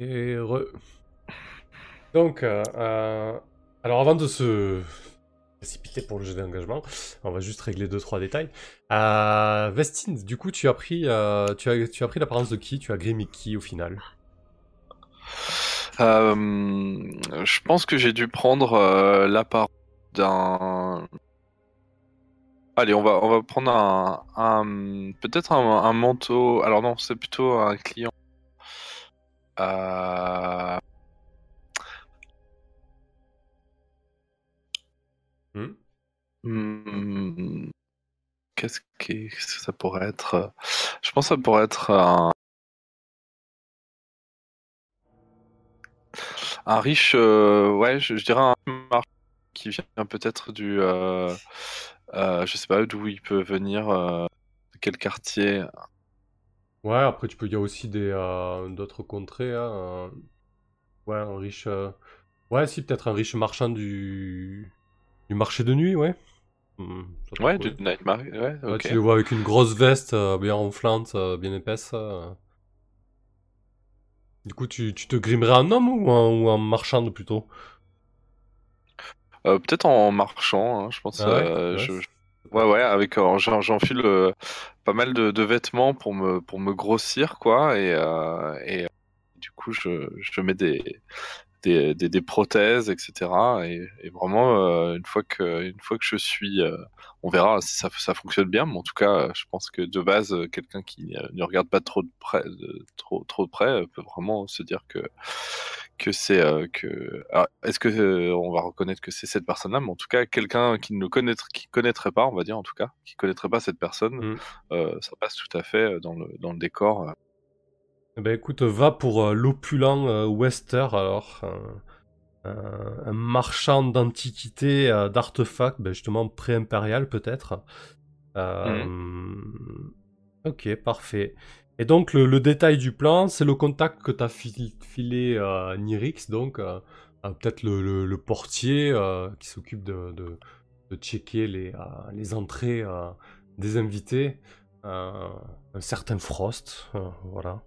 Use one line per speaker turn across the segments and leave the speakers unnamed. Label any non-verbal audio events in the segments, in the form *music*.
Et. Donc, euh, euh, alors avant de se précipiter pour le jeu d'engagement, on va juste régler 2-3 détails. Euh, Vestine, du coup, tu as pris, euh, tu as, tu as pris l'apparence de qui? Tu as grimé qui au final?
Euh, je pense que j'ai dû prendre l'apparence d'un. Allez, on va, on va prendre un, un- peut-être un, un manteau. Alors non, c'est plutôt un client. Euh,
Hmm?
Hmm, Qu'est-ce que ça pourrait être? Je pense que ça pourrait être un, un riche, euh, ouais, je, je dirais un qui vient peut-être du, euh, euh, je sais pas d'où il peut venir, euh, de quel quartier.
Ouais, après, tu peux, il y a aussi des, euh, d'autres contrées. hein, Ouais, un riche. euh, Ouais, si, peut-être un riche marchand du, du marché de nuit, ouais. Hmm, ça peut
Ouais, du Night Market, ouais,
Ouais,
ok.
tu le vois avec une grosse veste euh, bien enflante, euh, bien épaisse. euh. Du coup, tu, tu te grimerais en homme ou en, ou en marchande plutôt?
Euh, peut-être en marchant, hein, je pense.
Ah ouais?
euh,
Ouais,
je-
c'est-
je- ouais, ouais, avec euh, j'en- j'enfile euh, pas mal de, vêtements pour me pour me grossir, quoi, et euh, et euh, du coup je je mets des des, des, prothèses, etc. Et, et vraiment, une fois que, une fois que je suis, euh, on verra si ça, ça fonctionne bien, mais en tout cas, je pense que de base, quelqu'un qui ne regarde pas trop de près, de- trop, trop de près, peut vraiment se dire que, que c'est euh, que. Est-ce que euh, on va reconnaître que c'est cette personne-là, mais en tout cas, quelqu'un qui ne connaîtrait, qui connaîtrait pas, on va dire en tout cas, qui connaîtrait pas cette personne,
Mm.
euh, ça passe tout à fait dans le, dans le décor. euh.
Eh ben écoute, va pour euh, l'opulent euh, Wester alors. Un, marchand d'antiquités, euh, d'artefacts, ben justement pré-impérial peut-être. Euh, Ok, parfait. Et donc le, détail du plan, c'est le contact que t'as fil- filé à Nirix, donc euh, euh, peut-être le, portier euh, qui s'occupe de, checker les, euh, entrées euh, des invités, euh, un certain Frost, euh, voilà,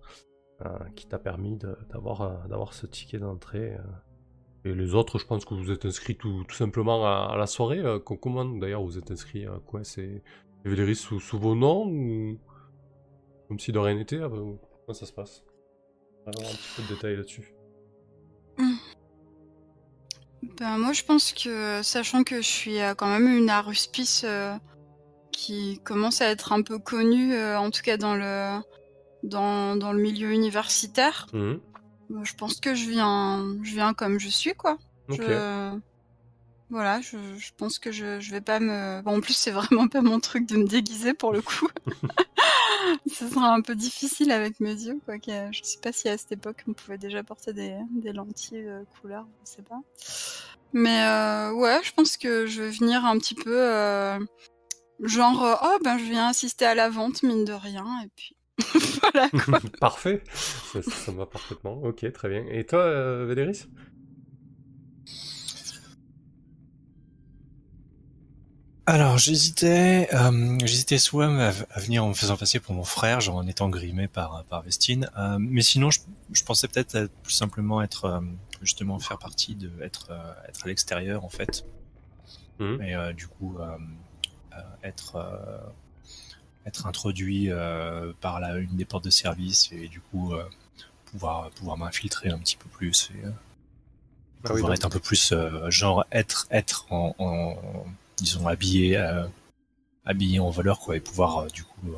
euh, qui t'a permis d'avoir euh, ce ticket d'entrée. euh. Et les autres, je pense que vous êtes inscrits tout, simplement à, à la soirée. euh, co- comment d'ailleurs vous êtes inscrits à quoi C'est Véléris sous, sous vos noms comme si de rien n'était ah, bah, Comment ça se passe? On va avoir un petit peu de détails là-dessus.
Ben, moi, je pense que, sachant que je suis euh, quand même une aruspice euh, qui commence à être un peu connue, euh, en tout cas dans le, dans, dans le milieu universitaire,
Mhm.
euh, je pense que je viens, je viens comme je suis, quoi.
Ok.
Je- Voilà, je, je pense que je, je vais pas me. Bon, en plus, c'est *laughs* vraiment pas mon truc de me déguiser pour le coup. *laughs* *laughs* Ce sera un peu difficile avec mes yeux, quoi. que- Je sais pas si à cette époque on pouvait déjà porter des, lentilles euh, couleur, je sais pas. Mais euh, ouais, je pense que je vais venir un petit peu euh, genre euh, oh ben je viens assister à la vente mine de rien et puis *laughs* voilà. *laughs*
Parfait. Ça, me va parfaitement. Ok, très bien. Et toi, euh, Véléris
Alors j'hésitais, euh, j'hésitais soit à, à venir en me faisant passer pour mon frère, genre en étant grimé par par Vestine, euh, mais sinon je, je pensais peut-être plus simplement être euh, justement faire partie de être être à l'extérieur en fait,
Mhm.
et du coup être être introduit par la une des portes de service et du coup pouvoir pouvoir m'infiltrer un petit peu plus et
Ah
pouvoir être un peu plus genre être être en, en disons habillé euh, habillé en voleur quoi et pouvoir euh, du coup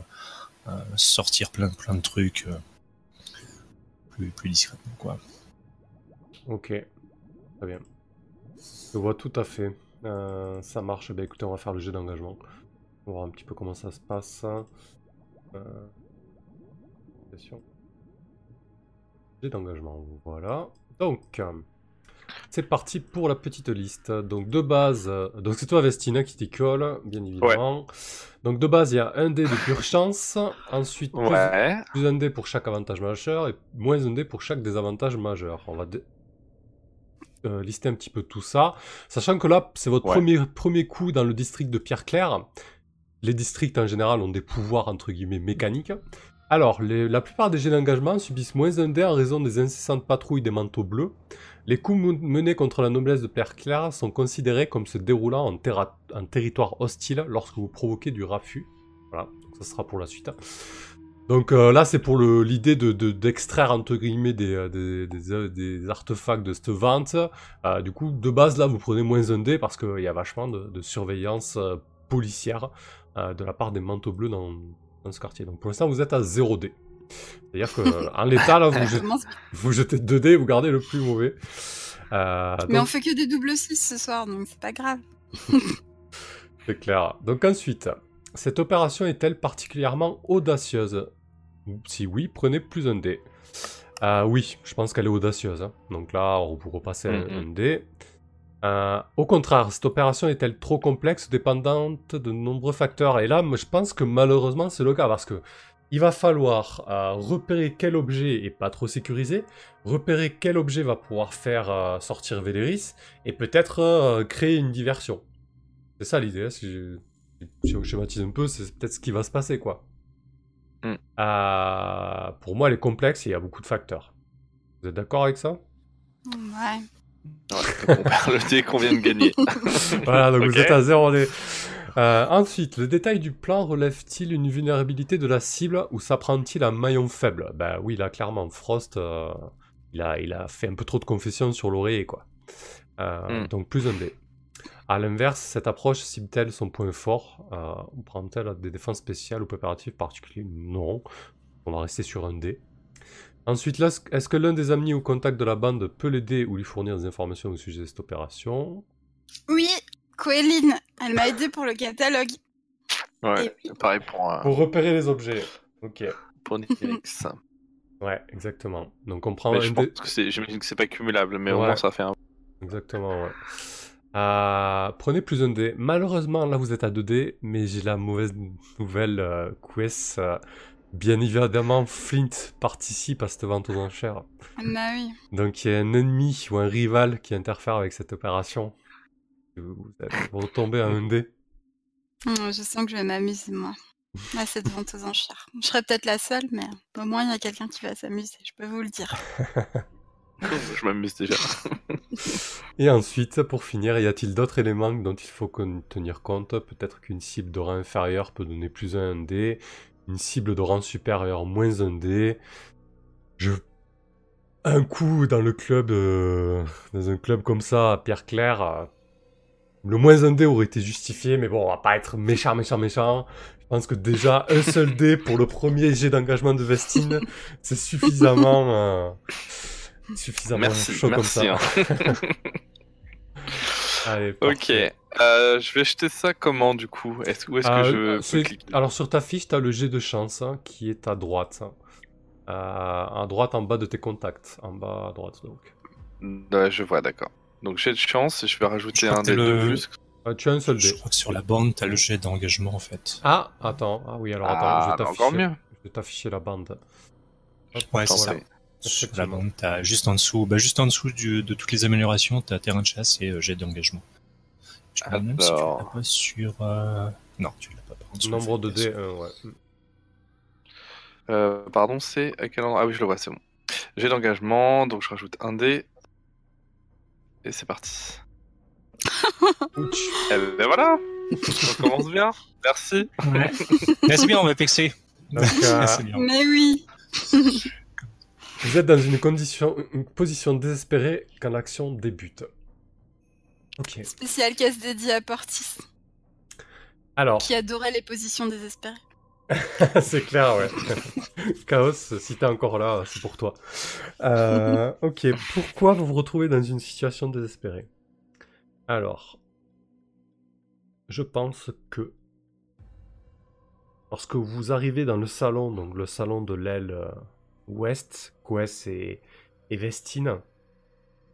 euh, sortir plein plein de trucs plus plus discrètement quoi.
Ok, très bien. Je vois tout à fait. Ça marche. Ben écoutez, on va faire le jet d'engagement. On va voir un petit peu comment ça se passe. Euh... d'engagement, voilà. Donc, c'est parti pour la petite liste. Donc, de base, euh, donc c'est toi, Vestina, qui t'y colle, bien évidemment. Donc, de base, il y a un dé de pure chance. Ensuite, plus-
Ouais.
plus un dé pour chaque avantage majeur et moins un dé pour chaque désavantage majeur. On va dé- euh, lister un petit peu tout ça. Sachant que là, c'est votre
Ouais.
premier, premier coup dans le district de Pierre-Claire. Les districts en général ont des pouvoirs entre guillemets mécaniques. Alors, les- la plupart des jets d'engagement subissent moins un dé en raison des incessantes patrouilles des manteaux bleus. Les coups menés contre la noblesse de Père Clair sont considérés comme se déroulant en, territoire hostile lorsque vous provoquez du raffut. Voilà, ça sera pour la suite. Donc euh, là, c'est pour l'idée de, de- d'extraire entre guillemets des, euh, des, euh, des artefacts de cette vente. Du coup, de base, là, vous prenez moins un dé parce qu'il y a vachement de, de surveillance policière de la part des manteaux bleus dans, dans ce quartier. Donc pour l'instant, vous êtes à 0 dé. C'est-à-dire qu'en l'état, là, vous jetez, vous jetez 2 dés, vous gardez le plus mauvais. Euh,
Mais
donc-
on fait que des doubles 6 ce soir, donc c'est pas grave. *laughs*
C'est clair. Donc ensuite, cette opération est-elle particulièrement audacieuse? Si oui, prenez plus un dé. Euh, oui, je pense qu'elle est audacieuse. hein. Donc là, on vous repassez un,
Mhm.
un dé. Euh, au contraire, cette opération est-elle trop complexe, dépendante de nombreux facteurs? Et là, je pense que malheureusement, c'est le cas parce que il va falloir euh, repérer quel objet est pas trop sécurisé, repérer quel objet va pouvoir faire euh, sortir Véléris, et peut-être euh, créer une diversion. C'est ça l'idée, hein, si, je, si on schématise un peu, c'est peut-être ce qui va se passer, quoi. Euh, pour moi, elle est complexe et il y a beaucoup de facteurs. Vous êtes d'accord avec ça?
Ouais.
On perd *laughs* le dé qu'on vient de gagner.
Voilà, donc vous êtes à 0 dé. Euh, ensuite, le détail du plan relève-t-il une vulnérabilité de la cible ou s'apprend-il un maillon faible? Ben oui, là, clairement, Frost, euh, il, a, il a fait un peu trop de confessions sur l'oreiller, quoi. Euh,
Hmm.
Donc plus un dé. A l'inverse, cette approche cible-t-elle son point fort? Euh, ou prend-elle des défenses spéciales ou préparatifs particuliers? Non. On va rester sur un dé. Ensuite, là, est-ce que l'un des amis ou contacts de la bande peut l'aider ou lui fournir des informations au sujet de cette opération?
Oui, Coéline, elle m'a aidé pour le catalogue.
Ouais, pareil pour, euh,
Pour repérer les objets. Ok.
pour Nihilix. *laughs*
Ouais, exactement. Donc on prend
Mais je pense que c'est, j'imagine que c'est pas cumulable, mais au
Ouais.
moins ça fait un.
Exactement, ouais. Euh, prenez plus un dé. Malheureusement, là vous êtes à 2 dés, mais j'ai la mauvaise nouvelle, euh, Quest. euh, bien évidemment, Flint participe à cette vente aux enchères.
Bah oui.
Donc il y a un ennemi ou un rival qui interfère avec cette opération. Vous, allez- retombez à un dé.
Je sens que je vais m'amuser, moi, à cette *laughs* vente aux enchères. Je serai peut-être la seule, mais au moins il y a quelqu'un qui va s'amuser, je peux vous le dire. *laughs*
Je m'amuse déjà. *laughs*
Et ensuite, pour finir, y a-t-il d'autres éléments dont il faut tenir compte? Peut-être qu'une cible de rang inférieur peut donner plus un dé, une cible de rang supérieur moins un dé. Je... Un coup dans le club, euh, dans un club comme ça, à Pierre Claire, euh, le moins un dé aurait été justifié, mais bon, on va pas être méchant, méchant, méchant. Je pense que déjà un seul dé pour le premier jet d'engagement de Vestine, c'est suffisamment, euh, suffisamment
Merci,
chaud
merci,
comme ça. *laughs* Allez,
Ok. Euh, je vais jeter ça comment du coup? Où est-ce que je
euh,
peux cliquer?
Alors sur ta fiche, tu as le jet de chance hein, qui est à droite. hein. Euh, à droite en bas de tes contacts. En bas à droite donc.
Ouais, Je vois, d'accord. Donc j'ai de chance, je vais rajouter
Je
un deux
le-
plus.
Euh, tu as un seul
Je
dé.
crois que sur la bande, t'as le jet d'engagement en fait.
Ah, attends. Ah oui, alors attends.
Ah,
je vais
bah,
t'afficher-
encore mieux.
Je vais t'afficher la bande. Hop,
Ouais, c'est ça. Sur la bande, t'as juste en dessous, bah juste en dessous du- de toutes les améliorations, t'as terrain de chasse et euh, jet d'engagement. Je me demande si tu
Alors.
l'as pas sur. euh, Non, tu l'as pas par en dessous,
Nombre de dés. 1, ouais.
Euh, pardon, c'est à quel endroit? Ah oui, je le vois, c'est bon. J'ai d'engagement, donc je rajoute un dé. Et c'est parti.
Ouch.
Et ben voilà On commence bien. Merci.
Ouais. *laughs* Mais c'est bien, on va pexer.
Donc, euh.
Mais oui
vous êtes dans une, condition, une position désespérée quand l'action débute. Ok.
Spécial casse dédié à Portis,
Alors,
qui adorait les positions désespérées. *laughs*
c'est clair, ouais. *laughs* Chaos, si t'es encore là, c'est pour toi. Euh, ok, pourquoi vous vous retrouvez dans une situation désespérée? Alors, je pense que lorsque vous arrivez dans le salon, donc le salon de l'aile euh, ouest, Quest et, et Vestine,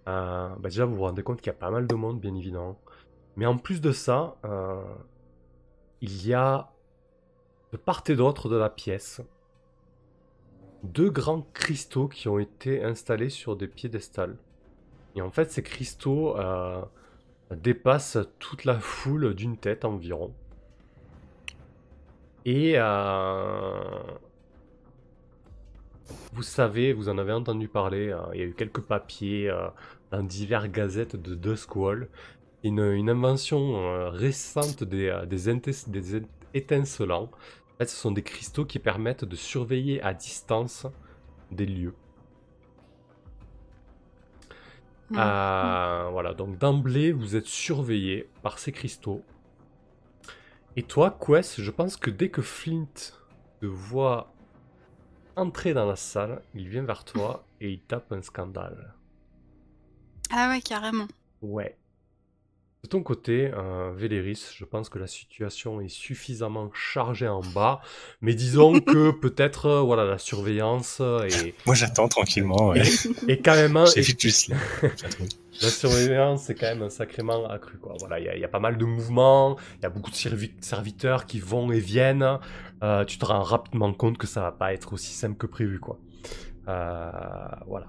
euh, bah déjà vous vous rendez compte qu'il y a pas mal de monde, bien évidemment. Mais en plus de ça, il y a de part et d'autre de la pièce deux grands cristaux qui ont été installés sur des piédestals. Et en fait, ces cristaux euh, dépassent toute la foule d'une tête environ. Et euh, vous savez, vous en avez entendu parler, euh, il y a eu quelques papiers dans diverses gazettes de Duskwall. Une, une invention récente des, étincelants. En fait, ce sont des cristaux qui permettent de surveiller à distance des lieux. Euh, voilà, donc d'emblée, vous êtes surveillé par ces cristaux. Et toi, Quest, je pense que dès que Flint te voit entrer dans la salle, il vient vers toi et il tape un scandale.
Ah ouais, carrément.
Ouais. De ton côté, euh, Véléris, je pense que la situation est suffisamment chargée en bas, mais disons *laughs* que peut-être euh, voilà la surveillance est, *laughs*
Moi, j'attends tranquillement. Ouais.
est quand même un-
J'évite juste la
surveillance, c'est quand même sacrément accru. Quoi. Voilà, il y, a- il y a pas mal de mouvements, il y a beaucoup de servi- serviteurs qui vont et viennent. Euh, tu te rends rapidement compte que ça va pas être aussi simple que prévu. Quoi. Euh, voilà.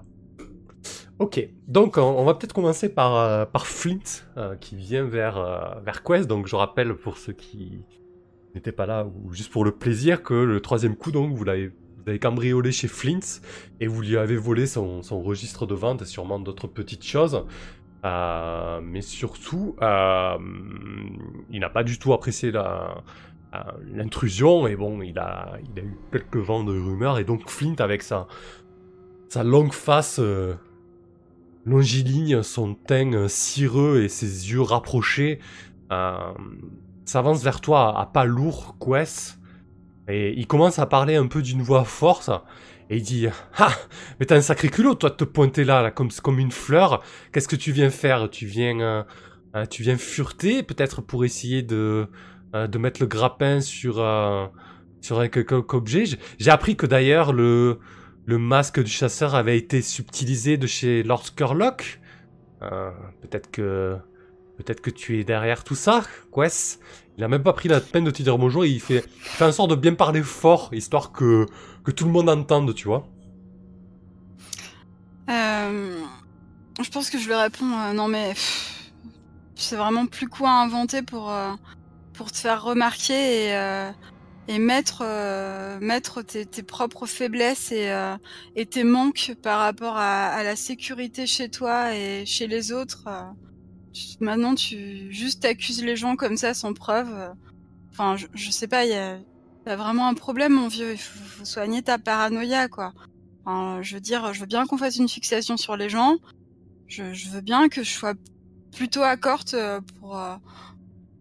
Ok, donc on, va peut-être commencer par, euh, Flint euh, qui vient vers, euh, vers Quest. Donc je rappelle pour ceux qui n'étaient pas là ou juste pour le plaisir que le troisième coup, donc vous l'avez avez cambriolé chez Flint et vous lui avez volé son, registre de vente et sûrement d'autres petites choses. Mais surtout, il n'a pas du tout apprécié l'intrusion et bon, il a, il a eu quelques vents de rumeurs et donc Flint avec sa, sa longue face longiligne, son teint euh, cireux et ses yeux rapprochés euh, s'avance vers toi à pas lourd, Quest, et il commence à parler un peu d'une voix forte. Et il dit Ah Mais t'as un sacré culot, toi, de te pointer là, là comme, comme une fleur. Qu'est-ce que tu viens faire? Tu viens, euh, tu viens fureter, peut-être pour essayer de, mettre le grappin sur, sur un objet. J'ai appris que d'ailleurs, le, le masque du chasseur avait été subtilisé de chez Lord Skurlock. Euh, peut-être que. Tu es derrière tout ça, Quest. Il a même pas pris la peine de te dire bonjour, il fait, il fait en sorte de bien parler fort, histoire que, tout le monde entende, tu vois.
Euh, je pense que je lui réponds euh, non mais pff, je sais vraiment plus quoi inventer pour pour te faire remarquer et et mettre euh, mettre tes, tes propres faiblesses et euh, et tes manques par rapport à, à la sécurité chez toi et chez les autres. euh. Maintenant tu juste accuses les gens comme ça sans preuve. euh. Enfin je, je sais pas il y a T'as vraiment un problème, mon vieux. Il faut, faut soigner ta paranoïa, quoi. Enfin, je veux dire, je veux bien qu'on fasse une fixation sur les gens. Je, je veux bien que je sois plutôt accorte euh, pour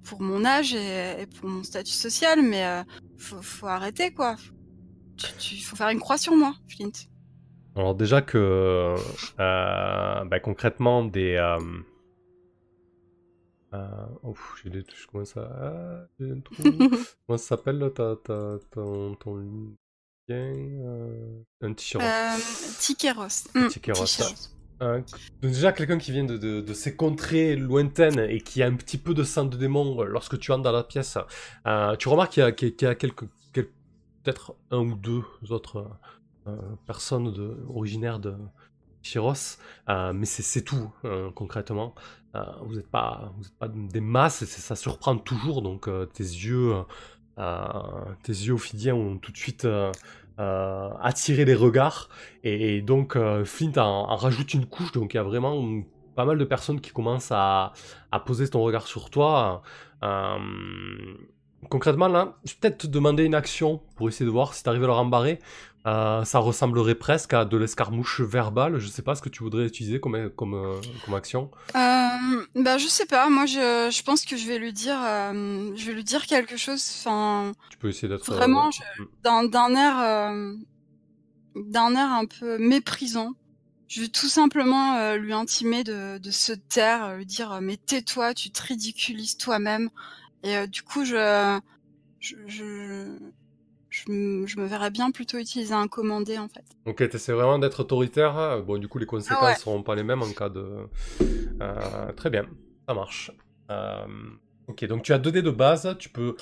pour mon âge et, et pour mon statut social, mais euh, faut, faut arrêter, quoi. Tu, tu- faut faire une croix sur moi, Flint.
Alors déjà que euh, bah, concrètement des euh, euh, ouf, j'ai des touches comment ça ah, j'ai un trou. *laughs* comment ça s'appelle là ta, ta, ton, ton lien euh, un t-shirt
Euh, Tikeros.
Euh, déjà quelqu'un qui vient de, ces contrées lointaines et qui a un petit peu de sang de démon euh, lorsque tu entres dans la pièce, euh, tu remarques qu'il y a, quelques, quel- peut-être un ou deux autres euh, personnes de, originaires de Chiros, mais c'est tout concrètement. Vous n'êtes pas, des masses, et ça surprend toujours, donc tes yeux, tes yeux ophidiens ont tout de suite euh, attiré les regards. Et, donc, euh, Flint en, rajoute une couche, donc il y a vraiment pas mal de personnes qui commencent à, à poser ton regard sur toi. Euh, concrètement, là, je vais peut-être te demander une action pour essayer de voir si tu arrives à leur embarrer. Euh, ça ressemblerait presque à de l'escarmouche verbale. Je sais pas ce que tu voudrais utiliser comme, comme, euh, comme action.
Euh, bah je sais pas. Moi je, je pense que je vais lui dire euh, je vais lui dire quelque chose. Enfin
Tu peux essayer d'être.
Vraiment, d'un air d'un air un peu méprisant. Je vais tout simplement lui intimer de, de se taire, lui dire mais tais-toi, tu te ridiculises toi-même. Et euh, du coup, je je, je je me je me verrais bien plutôt utiliser un commandé en fait.
Ok, t'essaies vraiment d'être autoritaire. hein. Bon, du coup, les conséquences
Ah ouais.
seront pas les mêmes en cas de. Euh, très bien, ça marche. Euh, ok, donc tu as 2 dés de base. Tu peux.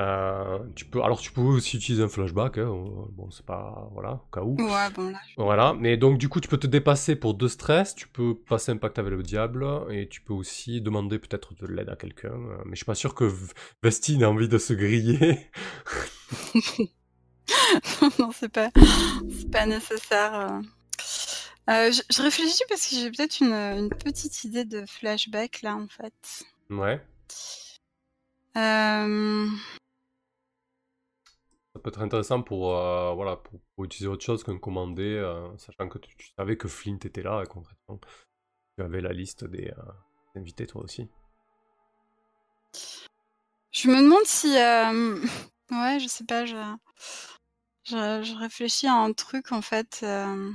Euh, tu peux. Alors, tu peux aussi utiliser un flashback. hein, Bon, c'est pas. Voilà, au cas où.
Ouais, bon là.
Voilà, mais donc du coup tu peux te dépasser pour deux stress, tu peux passer un pacte avec le diable, et tu peux aussi demander peut-être de l'aide à quelqu'un, euh, mais je suis pas sûr que Vestine ait envie de se griller. *laughs*
non, c'est pas, c'est pas nécessaire. euh. Euh, je, je réfléchis parce que j'ai peut-être une, une petite idée de flashback là en fait.
Ouais.
Euh,
peut être intéressant pour, euh, voilà, pour, pour utiliser autre chose qu'un commandé, euh, sachant que tu, tu savais que Flint était là, et concrètement. Tu avais la liste des euh, invités, toi aussi.
Je me demande si, euh, *laughs* ouais, je sais pas, je, je, je réfléchis à un truc en fait. euh,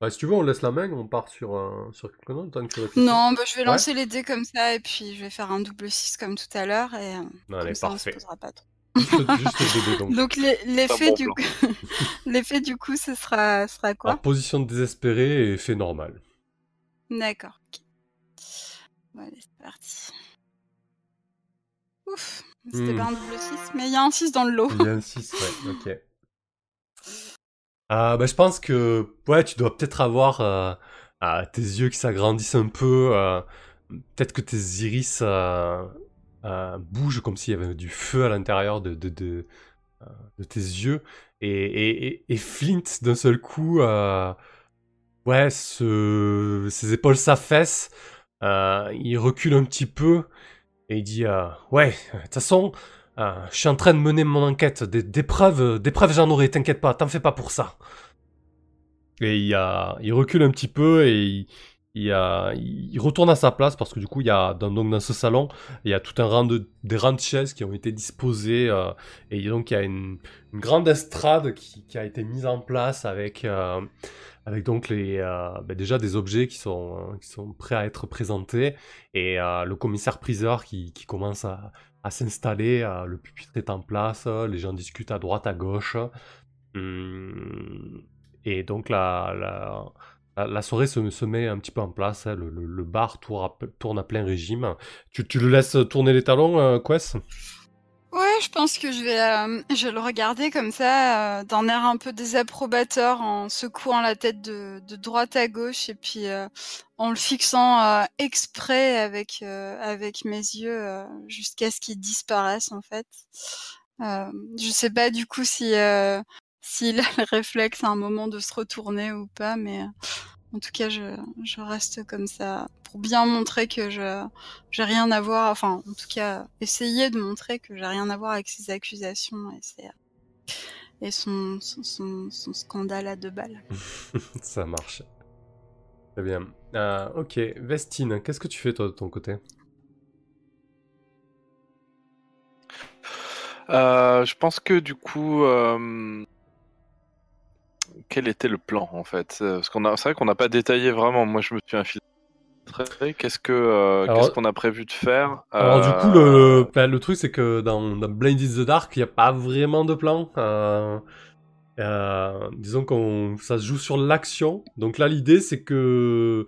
Bah, si tu veux, on laisse la main, on part sur, euh, sur quelqu'un d'autre.
Non, bah, je vais
Ouais.
lancer les dés comme ça et puis je vais faire un double 6 comme tout à l'heure et
Allez,
comme ça on se
parfait.
posera pas trop.
Juste, juste le bébé, donc.
Donc l'e- l'effet
bon
du coup, *laughs* l'effet du coup, ce sera, sera quoi?
Alors, position désespérée et fait normal.
D'accord. ok. Bon, allez, c'est parti. Ouf, c'était
Hmm.
pas un double 6, mais il y a un 6 dans le lot.
Il y a un 6, ouais, ok. Ah, bah, je pense que ouais, tu dois peut-être avoir euh, ah, tes yeux qui s'agrandissent un peu. euh, peut-être que tes iris euh, bougent comme s'il y avait du feu à l'intérieur de, euh, tes yeux. Et, Flint, d'un seul coup, euh, ouais, se- ses épaules s'affaissent. il recule un petit peu et il dit Ouais, de toute façon. Je suis en train de mener mon enquête. Des, preuves, des preuves j'en aurai, t'inquiète pas, t'en fais pas pour ça. Et il, il recule un petit peu et il, il, retourne à sa place parce que du coup, il y a, dans, donc dans ce salon, il y a tout un rang de, des rangs de chaises qui ont été disposés euh, et donc il y a une, grande estrade qui, a été mise en place avec, euh, avec donc les, euh, ben déjà des objets qui sont, qui sont prêts à être présentés et le commissaire priseur qui, commence à, s'installer, le pupitre est en place, les gens discutent à droite, à gauche. Hum, et donc la, la, soirée se, met un petit peu en place, hein, le, bar tourne à, plein régime. Tu, le laisses tourner les talons, euh, Quest?
Ouais, je pense que je vais, euh, je le regarder comme ça, euh, d'un air un peu désapprobateur, en secouant la tête de, droite à gauche et puis euh, en le fixant exprès avec mes yeux jusqu'à ce qu'il disparaisse en fait. Je sais pas du coup si s'il a le réflexe à un moment de se retourner ou pas, mais en tout cas je, je reste comme ça pour bien montrer que je j'ai rien à voir, enfin, en tout cas, essayer de montrer que j'ai rien à voir avec ces accusations et, ses- et son, son, son, son scandale à deux balles. *laughs*
Ça marche. Très bien. Euh, ok, Vestine, qu'est-ce que tu fais toi de ton côté?
Euh, je pense que du coup, euh, quel était le plan en fait? Euh, Parce qu'on a, c'est vrai qu'on n'a pas détaillé vraiment. Moi, je me suis infiltré. Qu'est-ce que, euh,
Alors-
qu'est-ce qu'on a prévu de faire?
Alors du
Euh,
coup, le, le, le truc c'est que dans, dans Blind in the Dark, il n'y a pas vraiment de plan. Euh, euh, disons qu'on ça se joue sur l'action. Donc là, l'idée c'est que...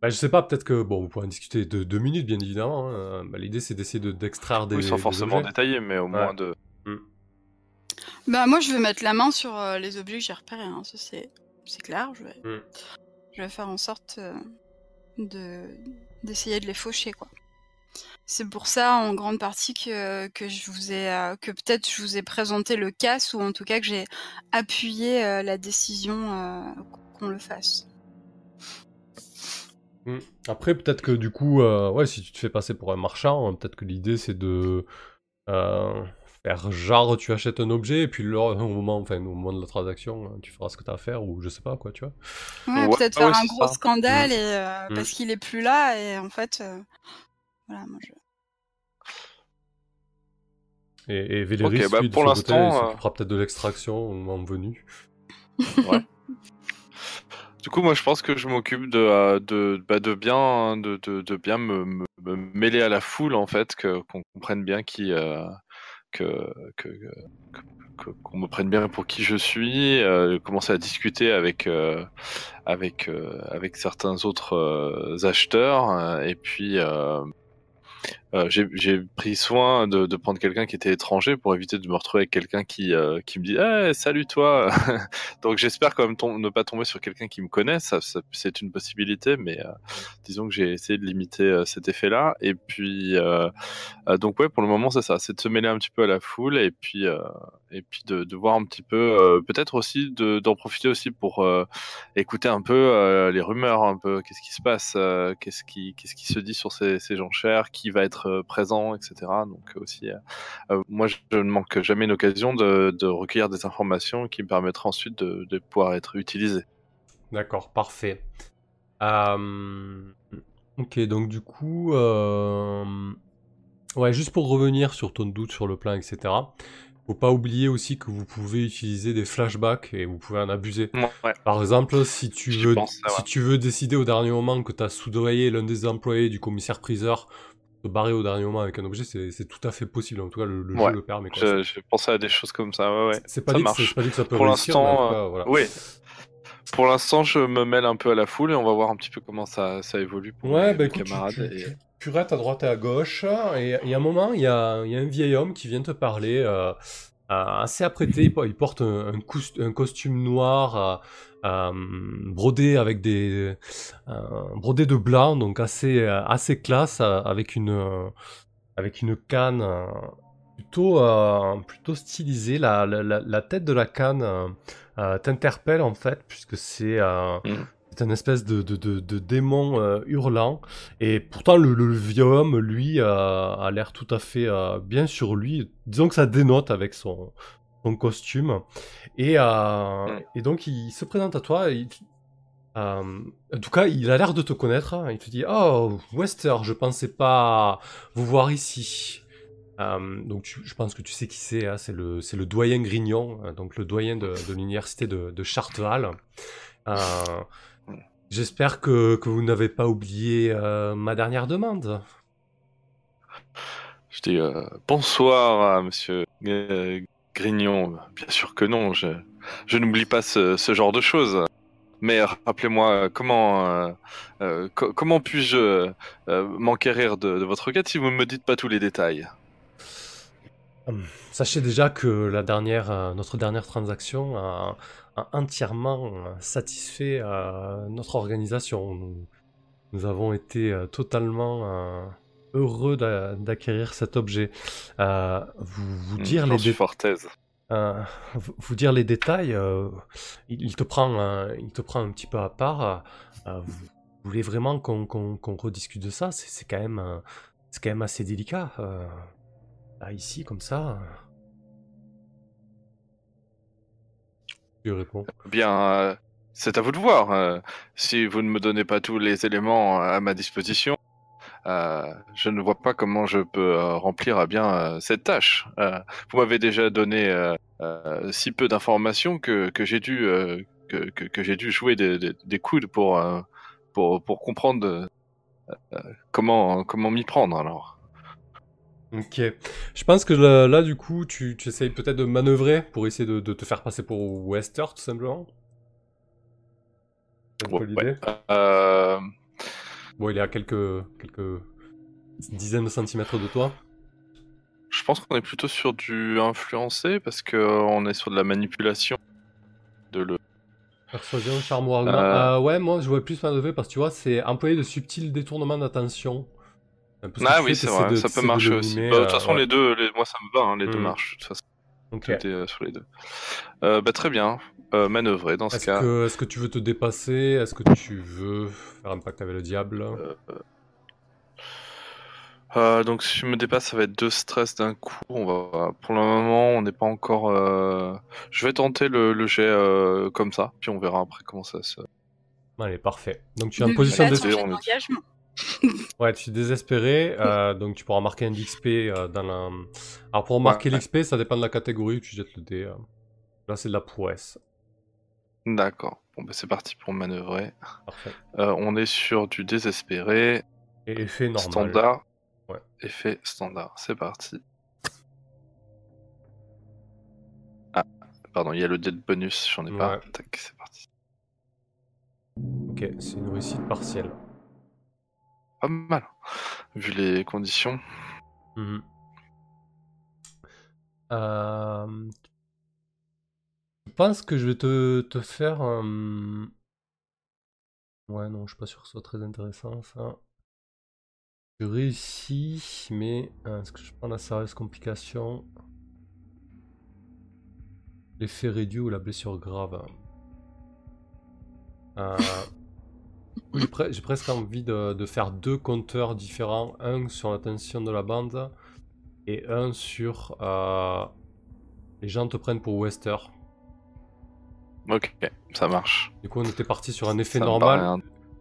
Bah, je sais pas, peut-être que... Bon, vous pourrez en discuter de deux minutes, bien évidemment. hein. Euh, bah, l'idée c'est d'essayer de- d'extraire des...
oui, sans forcément détailler, mais au moins de.
Bah, moi, je vais mettre la main sur euh, les objets que j'ai repérés, hein, ça c'est, c'est clair, je vais,
Mm.
je vais faire en sorte euh, de, d'essayer de les faucher, quoi. C'est pour ça, en grande partie, que, que je vous ai, euh, que peut-être je vous ai présenté le casse, ou en tout cas que j'ai appuyé la décision qu'on le fasse.
Mm. Après, peut-être que du coup, ouais, si tu te fais passer pour un marchand, hein, peut-être que l'idée c'est de faire genre tu achètes un objet et puis le- au moment, enfin, au moment de la transaction, tu feras ce que tu as à faire ou je sais pas quoi, tu vois.
Ouais,
Ouais,
peut-être
ouais,
faire un gros
ça.
scandale et euh,
Mm.
parce qu'il est plus là et en fait, euh, voilà, moi je.
Et, et Véléris,
bah,
lui,
pour l'instant, euh,
s'occupera peut-être de l'extraction au moment venu. *laughs*
Du coup, moi, je pense que je m'occupe de, de, bah, de bien, de, de, de bien me, me- me mêler à la foule, en fait, que, qu'on comprenne bien qui, euh, que, qu'on me prenne bien pour qui je suis, euh, commencer à discuter avec, euh, avec, euh, avec certains autres acheteurs, et puis. Euh, j'ai pris soin de, de prendre quelqu'un qui était étranger pour éviter de me retrouver avec quelqu'un qui, euh, qui me dit Eh, salut toi! *laughs* Donc j'espère quand même ne pas tomber sur quelqu'un qui me connaît, ça, ça- c'est une possibilité, mais euh, disons que j'ai essayé de limiter euh, cet effet-là. Et puis, euh, euh, donc ouais, pour le moment c'est ça, c'est de se mêler un petit peu à la foule et puis, et puis de, de voir un petit peu, peut-être aussi de- d'en profiter aussi pour écouter un peu les rumeurs, un peu. Qu'est-ce qui se passe, qu'est-ce qui, qu'est-ce qui se dit sur ces, ces enchères, qui va être euh, présent, etc. Donc aussi, euh, euh, moi je ne manque jamais une occasion de, de recueillir des informations qui me permettraient ensuite de, de pouvoir être utilisées.
D'accord, parfait. Euh, Ok, donc du coup, euh, ouais, juste pour revenir sur ton doute sur le plan, etc. Faut pas oublier aussi que vous pouvez utiliser des flashbacks et vous pouvez en abuser.
Ouais.
Par exemple, si tu veux,
pense,
si tu veux décider au dernier moment que tu as soudoyé l'un des employés du commissaire-priseur, te barrer au dernier moment avec un objet, c'est tout à fait possible. En tout cas, le, le
Ouais,
jeu le permet. quoi.
Je- J'ai pensé à des choses comme ça, ouais, ouais.
C'est pas,
ça
dit que c'est-
marche.
c'est pas dit que ça peut
Pour l'instant,
cas,
euh,
voilà.
Oui. Pour l'instant, je me mêle un peu à la foule et on va voir un petit peu comment ça, ça évolue pour
Ouais,
mes,
bah écoute,
camarades.
tu,
et-
tu purettes à droite et à gauche, et, et à un moment, il y a, il y a un vieil homme qui vient te parler, euh, euh, assez apprêté, il, po- il porte un, costume noir, euh, euh, brodé avec des... euh, brodé de blanc, donc assez, euh, assez classe, euh, avec une, euh, avec une canne euh, plutôt, euh, plutôt stylisée. La, la, tête de la canne euh, euh, t'interpelle en fait, puisque c'est... euh,
Mhm.
c'est un espèce de, de, de, de démon euh, hurlant. Et pourtant, le, le vieux homme, lui, euh, a l'air tout à fait euh, bien sur lui. Disons que ça dénote avec son, son costume. Et, euh, et donc, il se présente à toi. et euh, en tout cas, il a l'air de te connaître. hein. Il te dit Oh, Wester, je pensais pas vous voir ici. Euh, donc, tu- je pense que tu sais qui c'est. hein. C'est le, c'est le doyen Grignon, donc le doyen de, de l'université de, de Chartval. Euh, J'espère que, que vous n'avez pas oublié ma dernière demande.
Je dis bonsoir monsieur Grignon. Bien sûr que non, je, n'oublie pas ce, genre de choses. Mais rappelez-moi, euh, comment, euh, euh, co- comment puis-je m'enquérir de, votre quête si vous ne me dites pas tous les détails?
Hum, Sachez déjà que la dernière, notre dernière transaction a, entièrement satisfait notre organisation. Nous, avons été totalement heureux d'a- d'acquérir cet objet. Euh, vous, vous dire les dé- euh, vous vous dire les détails, euh, il, il te prend, euh, il te prend un petit peu à part. euh, vous voulez vraiment qu'on rediscute de ça? C'est quand même, c'est quand même assez délicat. euh, là, ici, comme ça. Je réponds.
Bien, c'est à vous de voir. si vous ne me donnez pas tous les éléments à ma disposition, je ne vois pas comment je peux euh, remplir à bien euh, cette tâche. Euh, vous m'avez déjà donné euh, euh, si peu d'informations que, que j'ai dû euh, que, que, que j'ai dû jouer des, des, des coudes pour euh, pour pour comprendre euh, euh, comment comment m'y prendre alors.
Ok. Je pense que là, là, du coup, tu, tu essayes peut-être de manœuvrer pour essayer de, de te faire passer pour Wester, tout simplement. C'est
Ouais,
l'idée.
Euh,
Bon, il est à quelques, quelques dizaines de centimètres de toi.
je pense qu'on est plutôt sur du influencé parce que euh, est sur de la manipulation de le
Persuasion, charme ou argument.
Euh.
Euh, ouais, moi je vois plus manœuvrer parce que tu vois, c'est employer de subtils détournements d'attention.
Ah oui, c'est vrai,
de-
ça peut marcher aussi. Bah, de toute façon,
ouais.
les deux, les- moi ça me va, hein, les deux
Hmm.
marchent. De toute façon,
Ok.
tout est euh, sur les deux. Euh, bah, très bien, euh, manœuvrer dans ce cas.
que, est-ce que tu veux te dépasser? Est-ce que tu veux faire un pacte avec le diable?
Euh, donc si je me dépasse, ça va être deux stress d'un coup. On va, pour le moment, on n'est pas encore. euh, Je vais tenter le, le jet euh, comme ça, puis on verra après comment ça se.
Allez, parfait. Donc tu es en position de... *laughs* Ouais, tu es désespéré, euh, donc tu pourras marquer un d'XP euh, dans la... Alors pour marquer
Ouais.
l'XP, ça dépend de la catégorie où tu jettes le dé. euh. Là, c'est de la prouesse.
D'accord. Bon, bah, c'est parti pour manœuvrer.
Parfait.
Euh, on est sur du désespéré,
Et effet normal.
standard.
Ouais.
Effet standard. C'est parti. Ah, pardon, il y a le dé de bonus, j'en ai pas. Tac, c'est parti.
Ok, c'est une réussite partielle.
Pas mal, vu les conditions.
Mhm. Euh, pense que je vais te, te faire. Ouais, non, je suis pas sûr que ce soit très intéressant, ça. Je réussis, mais... euh, Est-ce que je prends la sérieuse complication? L'effet réduit ou la blessure grave? Euh, j'ai presque envie de, de faire deux compteurs différents. Un sur la tension de la bande et un sur euh, les gens te prennent pour Wester.
Ok, ça marche.
Du coup, on était parti sur un effet
Ça
normal.
un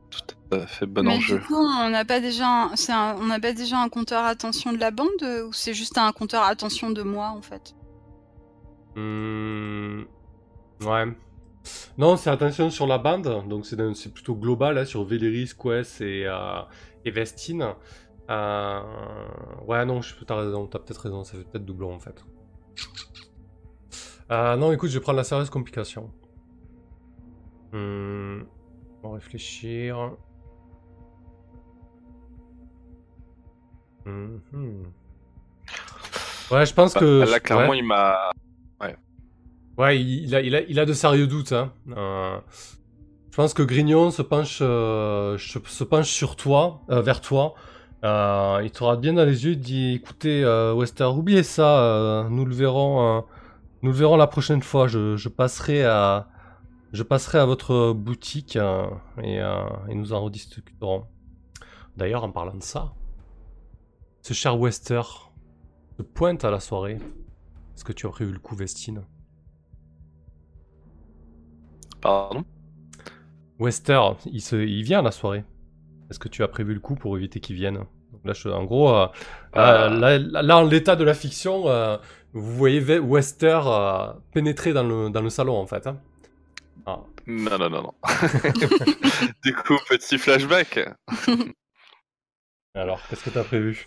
tout à fait bon
Mais
enjeu.
du coup, on n'a pas déjà, un... c'est un- on n'a pas déjà un compteur attention de la bande euh, ou c'est juste un compteur attention de moi en fait?
Hmm, Ouais. Non, c'est attention sur la bande, donc c'est plutôt global, hein, sur Véléris, Quest et, euh, et Vestine. Euh, Ouais, non, je- t'as raison, t'as peut-être raison, ça fait peut-être doublon en fait. Euh, non, écoute, je vais prendre la sérieuse complication. Hmm, On va réfléchir. Mhm. Ouais, je pense que.
Bah, Là, clairement,
ouais.
il m'a.
Ouais, il, il a, il, a, il a de sérieux doutes. Hein. Euh, je pense que Grignon se penche, euh, se penche sur toi, euh, vers toi. Euh, il te regarde bien dans les yeux, il dit écoutez, euh, Wester, oubliez ça, euh, nous le verrons, euh, nous le verrons la prochaine fois. Je, je passerai à, je passerai à votre boutique euh, et, euh, et nous en rediscuterons. D'ailleurs, en parlant de ça, ce cher Wester se pointe à la soirée. Est-ce que tu as prévu le coup, Vestine?
Pardon?
Wester, il, se, il vient à la soirée. Est-ce que tu as prévu le coup pour éviter qu'il vienne? Là, je- en gros, euh, là, là, en l'état de la fiction, euh, vous voyez Wester pénétrer dans le, dans le salon, en fait. hein. Ah.
Non, non, non, non. *laughs* du coup, petit flashback. *laughs*
Alors, qu'est-ce que tu as prévu?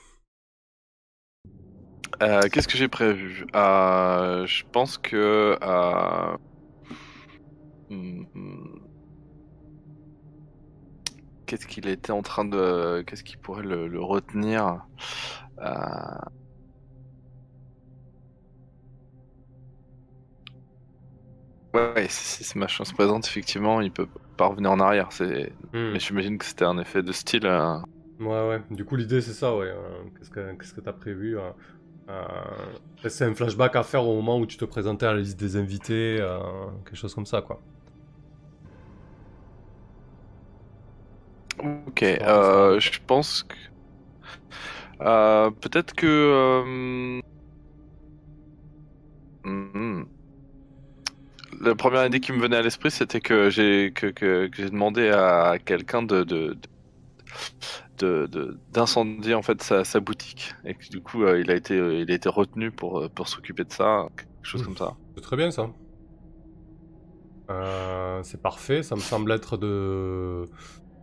Euh, Qu'est-ce que j'ai prévu? Euh, Je pense que. euh, hmm, hmm. Qu'est-ce qu'il était en train de. Qu'est-ce qui pourrait le, le retenir? Ouais, si, si ce machin se présente, effectivement, il peut pas revenir en arrière. C'est...
Hmm.
Mais j'imagine que c'était un effet de style. euh,
Ouais, ouais. Du coup, l'idée, c'est ça, ouais. euh, qu'est-ce que qu'est-ce que t'as prévu euh, euh, C'est un flashback à faire au moment où tu te présentais à la liste des invités, euh, quelque chose comme ça, quoi.
Ok, je pense que. Euh, Peut-être que. euh, hmm. La première idée qui me venait à l'esprit, c'était que j'ai que, que, que j'ai demandé à quelqu'un de de, de, de- d'incendier en fait sa, sa boutique et que du coup euh, il a été euh, il a été retenu pour euh, pour s'occuper de ça, quelque chose comme ça.
C'est très bien, ça. Euh, c'est parfait, ça me semble être de,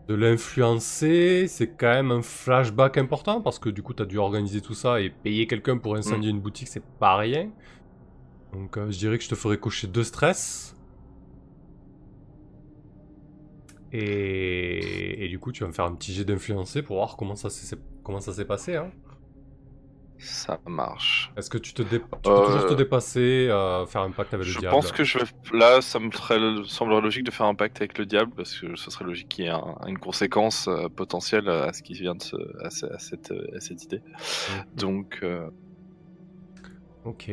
de l'influencer. C'est quand même un flashback important parce que du coup, tu as dû organiser tout ça et payer quelqu'un pour incendier une boutique, c'est pas rien. Donc, euh, je dirais que je te ferai cocher deux stress. Et, et du coup, tu vas me faire un petit jet d'influencer pour voir comment ça s'est comment ça s'est passé. Hein.
Ça marche.
Est-ce que tu, te dé- tu peux toujours te
Euh,
dépasser, euh, faire un pacte avec le
Je
diable?
pense que je là, ça me serait- semblerait logique de faire un pacte avec le diable parce que ce serait logique qu'il y ait un- une conséquence euh, potentielle à ce qui vient de à, ce- à cette, euh, à cette idée.
Mhm.
Donc, euh,
Ok.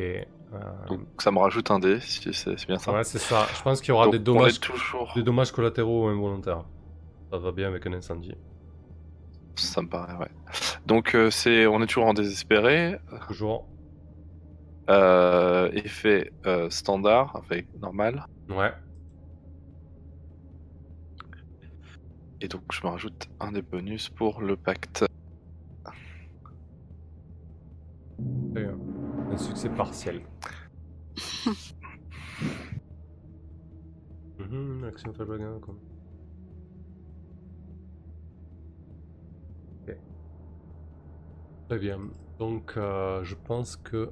Euh,
donc ça me rajoute un dé, si c'est bien ça.
Ouais, c'est ça. Je pense qu'il y aura
Donc,
des dommages,
toujours.
des dommages collatéraux involontaires. Ça va bien avec un incendie.
Ça me paraît, ouais. Donc euh, c'est, on est toujours en désespéré.
Toujours.
Euh, effet euh, standard, avec normal.
Ouais.
Et donc je me rajoute un des bonus pour le pacte.
Bien. Un succès partiel. *laughs* Mhm, action faible gain, quoi. Ok. Très bien. Donc, euh, je pense que.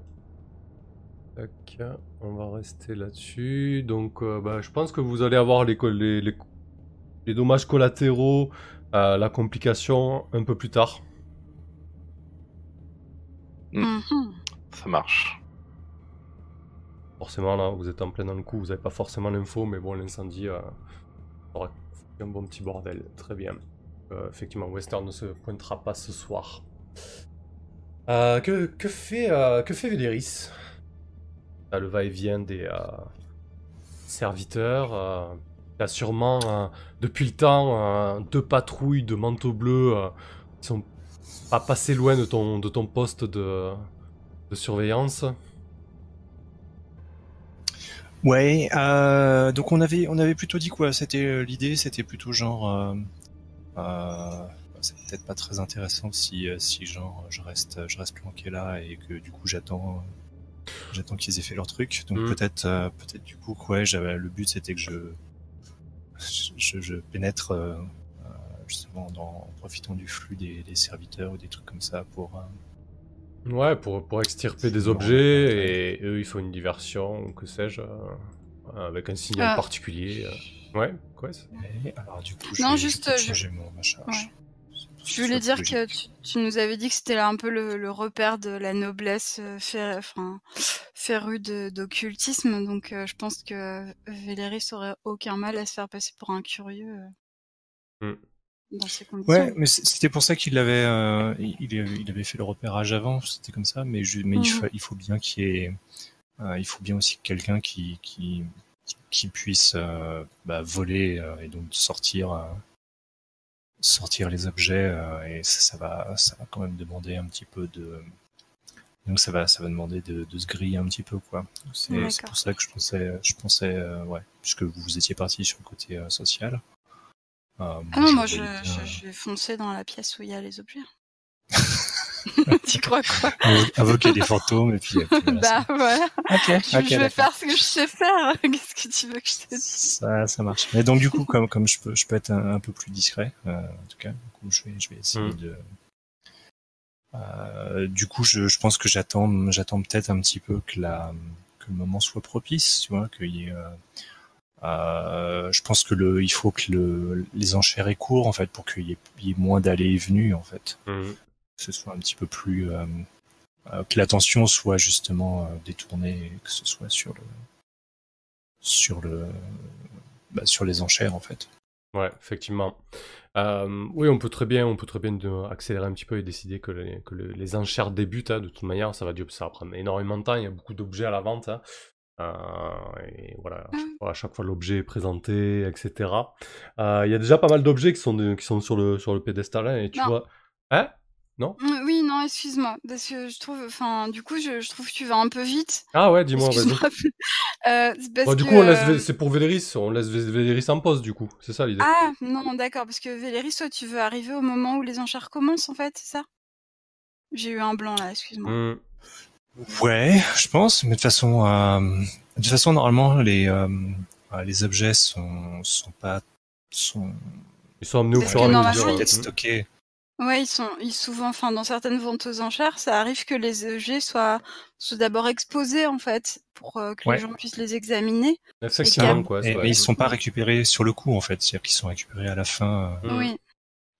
Tac, on va rester là-dessus. Donc, euh, bah, je pense que vous allez avoir les, co- les, les- les dommages collatéraux, euh, la complication un peu plus tard.
Mhm.
Ça marche.
Forcément, là, vous êtes en plein dans le coup, vous n'avez pas forcément l'info, mais bon, l'incendie euh, aura fait un bon petit bordel. Très bien. Euh, effectivement, Western ne se pointera pas ce soir. Euh, que, fait, euh, que fait Véléris Le va-et-vient des, serviteurs. euh, T'as sûrement, depuis le temps, deux patrouilles de manteaux bleus qui sont pas passées loin de ton, de ton poste de, de surveillance.
Ouais, euh, donc on avait, on avait plutôt dit quoi? C'était euh, l'idée, c'était plutôt genre, euh, c'est peut-être pas très intéressant si, si genre je reste, je reste planqué là et que du coup j'attends, j'attends qu'ils aient fait leur truc. Donc
Mm.
peut-être, peut-être du coup, ouais, le but c'était que je, je, je pénètre justement dans, en profitant du flux des, des serviteurs ou des trucs comme ça pour.
Ouais, pour, pour extirper des
Non,
objets,
ouais.
et eux ils font une diversion, ou que sais-je, euh, avec un signal
Ah.
particulier. euh. Ouais, quoi c'est-
et alors du coup,
Non,
je vais,
juste,
je changer mon, ma charge.
Ouais. Je voulais dire que tu, tu nous avais dit que c'était là un peu le, le repère de la noblesse euh, enfin, férue de- d'occultisme, donc euh, je pense que Véléris aurait aucun mal à se faire passer pour un curieux
Mm.
Dans ces conditions.
Ouais, mais c'était pour ça qu'il avait, euh, il, il avait- fait le repérage avant, c'était comme ça, mais, je, mais il,
Mhm.
fa- il faut bien qu'il y ait, euh, il faut bien aussi quelqu'un qui, qui, qui puisse euh, bah, voler euh, et donc sortir, euh, sortir les objets, euh, et ça, ça va, ça va quand même demander un petit peu de, donc ça va, ça va demander de, de se griller un petit peu quoi. C'est pour ça que je pensais, je pensais, ouais, puisque vous étiez parti sur le côté social. Euh,
Ah non, moi
je
je,
voyais
je, vais foncer dans la pièce où il y a les objets. *laughs* tu crois quoi?
Invo- invoquer des fantômes et puis, et puis voilà,
Bah voilà,
ça- ok,
je,
ok,
je vais faire ce que je sais faire. *laughs* Qu'est-ce que tu veux que je te dise?
Ça, ça marche. Mais donc du coup, comme comme je peux je peux être un, un peu plus discret, euh, en tout cas, du coup, je vais je vais essayer
Mm.
de. Euh, du coup, je, je pense que j'attends j'attends peut-être un petit peu que la que le moment soit propice, tu vois, qu'il y ait. Euh, euh, je pense que le il faut que le les enchères aient court en fait pour qu'il y, ait- il y ait moins d'allées et venues en fait.
Mhm.
que ce soit un petit peu plus euh, euh, que l'attention soit justement euh, détournée que ce soit sur le sur le bah, sur les enchères en fait.
Ouais, effectivement. Euh, oui, on peut très bien, on peut très bien accélérer un petit peu et décider que les, que le- les enchères débutent. hein. De toute manière, ça va, ça va prendre énormément de temps. Il y a beaucoup d'objets à la vente. hein. Euh, et voilà, à chaque fois, à chaque fois, l'objet est présenté, etc. Euh, il y a déjà pas mal d'objets qui sont, de- qui sont sur, le, sur le pédestal. hein, et tu
Non.
vois. Hein? Non?
Mm, Oui, non, excuse-moi, parce que je trouve, enfin, du coup, je, je trouve que tu vas un peu vite.
Ah ouais, dis-moi, vas-y. *laughs*
Euh,
du
que,
coup, on laisse, c'est pour Véléris, on laisse Vé- Véléris en pause, du coup. C'est ça l'idée.
Ah, non, d'accord, parce que Véléris, toi, tu veux arriver au moment où les enchères commencent, en fait, c'est ça? J'ai eu un blanc, là, excuse-moi.
Hmm.
Ouais, je pense, mais de toute façon euh, de façon normalement les euh, euh, les objets sont sont pas sont
Ils sont amenés au fur et à mesure. hein.
stockés.
Ouais, ils sont, ils souvent, enfin, dans certaines ventes aux enchères, ça arrive que les objets soient, soient d'abord exposés, en fait, pour euh, que
Ouais.
les gens puissent les examiner.
Effectivement,
Et
quoi.
Et- mais ils sont pas récupérés sur le coup en fait, c'est-à-dire qu'ils sont récupérés à la fin.
Oui.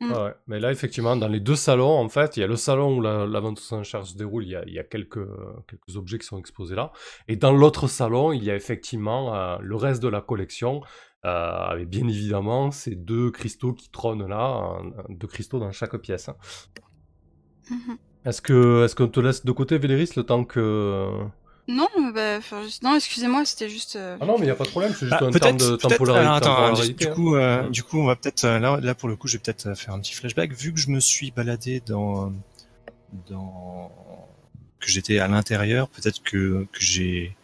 Mm.
Ouais. mais là, effectivement, dans les deux salons, en fait, il y a le salon où la, la vente aux enchères se déroule, il y a, il y a quelques, quelques objets qui sont exposés là. Et dans l'autre salon, il y a effectivement euh, le reste de la collection, euh, avec bien évidemment ces deux cristaux qui trônent là, euh, deux cristaux dans chaque pièce. hein.
Mhm.
Est-ce que, est-ce qu'on te laisse de côté, Véléris, le temps que...
Non, euh, bah, non, excusez-moi, c'était juste. euh,
Ah non, mais il n'y a pas de problème, c'est juste
Ah,
un
peut-être,
de
alors, attends,
temporalité.
du,
hein.
coup, euh,
Mm.
du coup, on va peut-être euh, là, là pour le coup, je vais peut-être euh, faire un petit flashback. Vu que je me suis baladé dans, dans, que j'étais à l'intérieur, peut-être que que j'ai,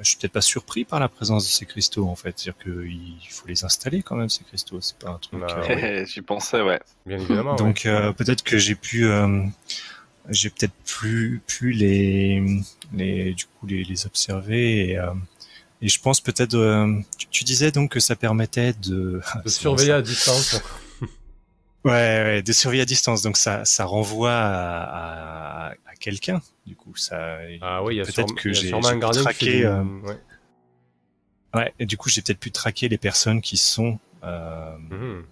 je suis peut-être pas surpris par la présence de ces cristaux en fait. C'est-à-dire qu'il faut les installer quand même ces cristaux. C'est pas un truc.
Bah,
euh,
oui. *laughs*
J'y pensais, ouais.
Bien évidemment. ouais.
donc euh, peut-être que j'ai pu, euh, j'ai peut-être plus pu les, les, du coup les, les observer et, euh, et je pense peut-être. euh, tu, tu disais donc que ça permettait de, *laughs*
De
c'est
surveiller à distance. *laughs*
Ouais, ouais, de surveiller à distance. Donc ça, ça renvoie à, à, à quelqu'un. Du coup, ça.
Ah oui, il y a,
peut-être que j'ai
du-
euh,
ouais.
ouais, et du coup, j'ai peut-être pu traquer les personnes qui sont.
Mhm.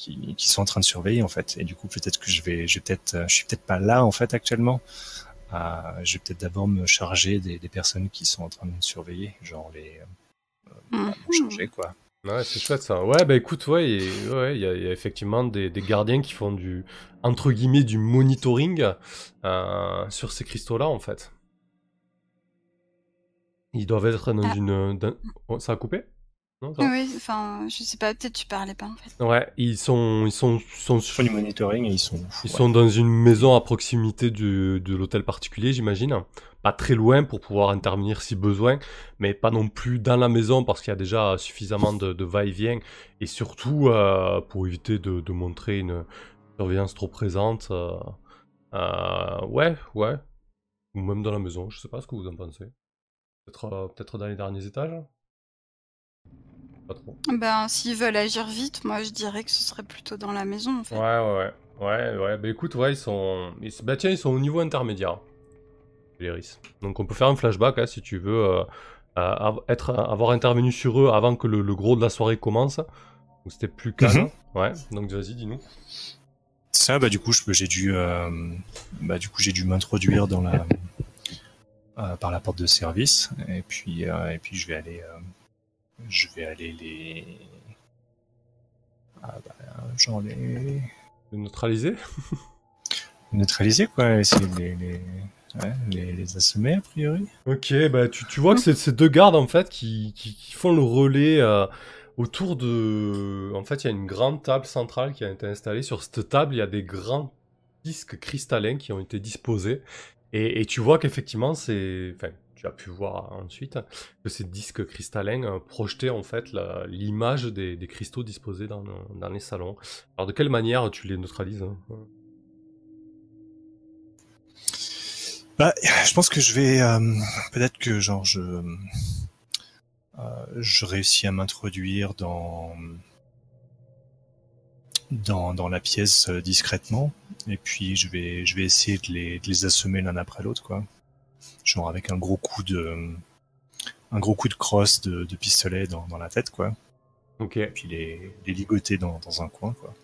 Qui, qui sont en train de surveiller en fait. Et du coup, peut-être que je vais, je vais peut-être, euh, je suis peut-être pas là en fait actuellement. Euh, je vais peut-être d'abord me charger des, des personnes qui sont en train de me surveiller, genre les, euh,
Mhm.
bah, me charger quoi.
Ouais, c'est chouette ça. Ouais, bah écoute, ouais, il y, a il y a effectivement des, des gardiens qui font du, entre guillemets, du monitoring euh, sur ces cristaux-là, en fait. Ils doivent être dans
Ah.
une. dans- Oh, ça a coupé? Non,
Oui, enfin, je sais pas, peut-être tu parlais pas en fait.
Ouais, ils sont, ils sont, sont,
Ils font du monitoring et ils sont.
ils
ouais.
sont dans une maison à proximité du, de l'hôtel particulier, j'imagine. Pas très loin pour pouvoir intervenir si besoin, mais pas non plus dans la maison parce qu'il y a déjà suffisamment de, de va-et-vient et surtout euh, pour éviter de, de montrer une surveillance trop présente. euh, euh, ouais, ouais. Ou même dans la maison, je sais pas ce que vous en pensez. Peut-être euh, peut-être dans les derniers étages Pas trop.
Ben, s'ils veulent agir vite, moi je dirais que ce serait plutôt dans la maison en fait.
Ouais, ouais, ouais. Ouais, ouais. Bah écoute, ouais, ils sont. ils- Bah tiens, ils sont au niveau intermédiaire. Les risques. Donc on peut faire un flashback hein, si tu veux euh, euh, être, avoir intervenu sur eux avant que le, le gros de la soirée commence. Où c'était plus calme. Ouais, donc vas-y, dis-nous.
Ça, bah du coup, j'ai dû, euh, bah du coup, j'ai dû m'introduire dans la, euh, par la porte de service, et puis, euh, et puis je vais aller, euh, je vais aller les, ah bah, genre les
Le neutraliser *laughs*
neutraliser quoi, essayer de les, les, ouais, les, les assommer a priori.
Ok, bah tu, tu vois que c'est ces deux gardes en fait qui, qui, qui font le relais euh, autour de. En fait, il y a une grande table centrale qui a été installée. Sur cette table, il y a des grands disques cristallins qui ont été disposés. Et, et tu vois qu'effectivement, c'est. Enfin, tu as pu voir ensuite que ces disques cristallins euh, projetaient en fait l'image des, cristaux disposés dans, les salons. Alors, de quelle manière tu les neutralises hein?
Bah, je pense que je vais, euh, peut-être que genre je, euh, je réussis à m'introduire dans, dans, dans la pièce discrètement, et puis je vais, je vais essayer de les, de les assommer l'un après l'autre, quoi. Genre avec un gros coup de, un gros coup de crosse de, de pistolet dans, dans la tête, quoi.
Ok.
Et puis les, les ligoter dans, dans un coin, quoi.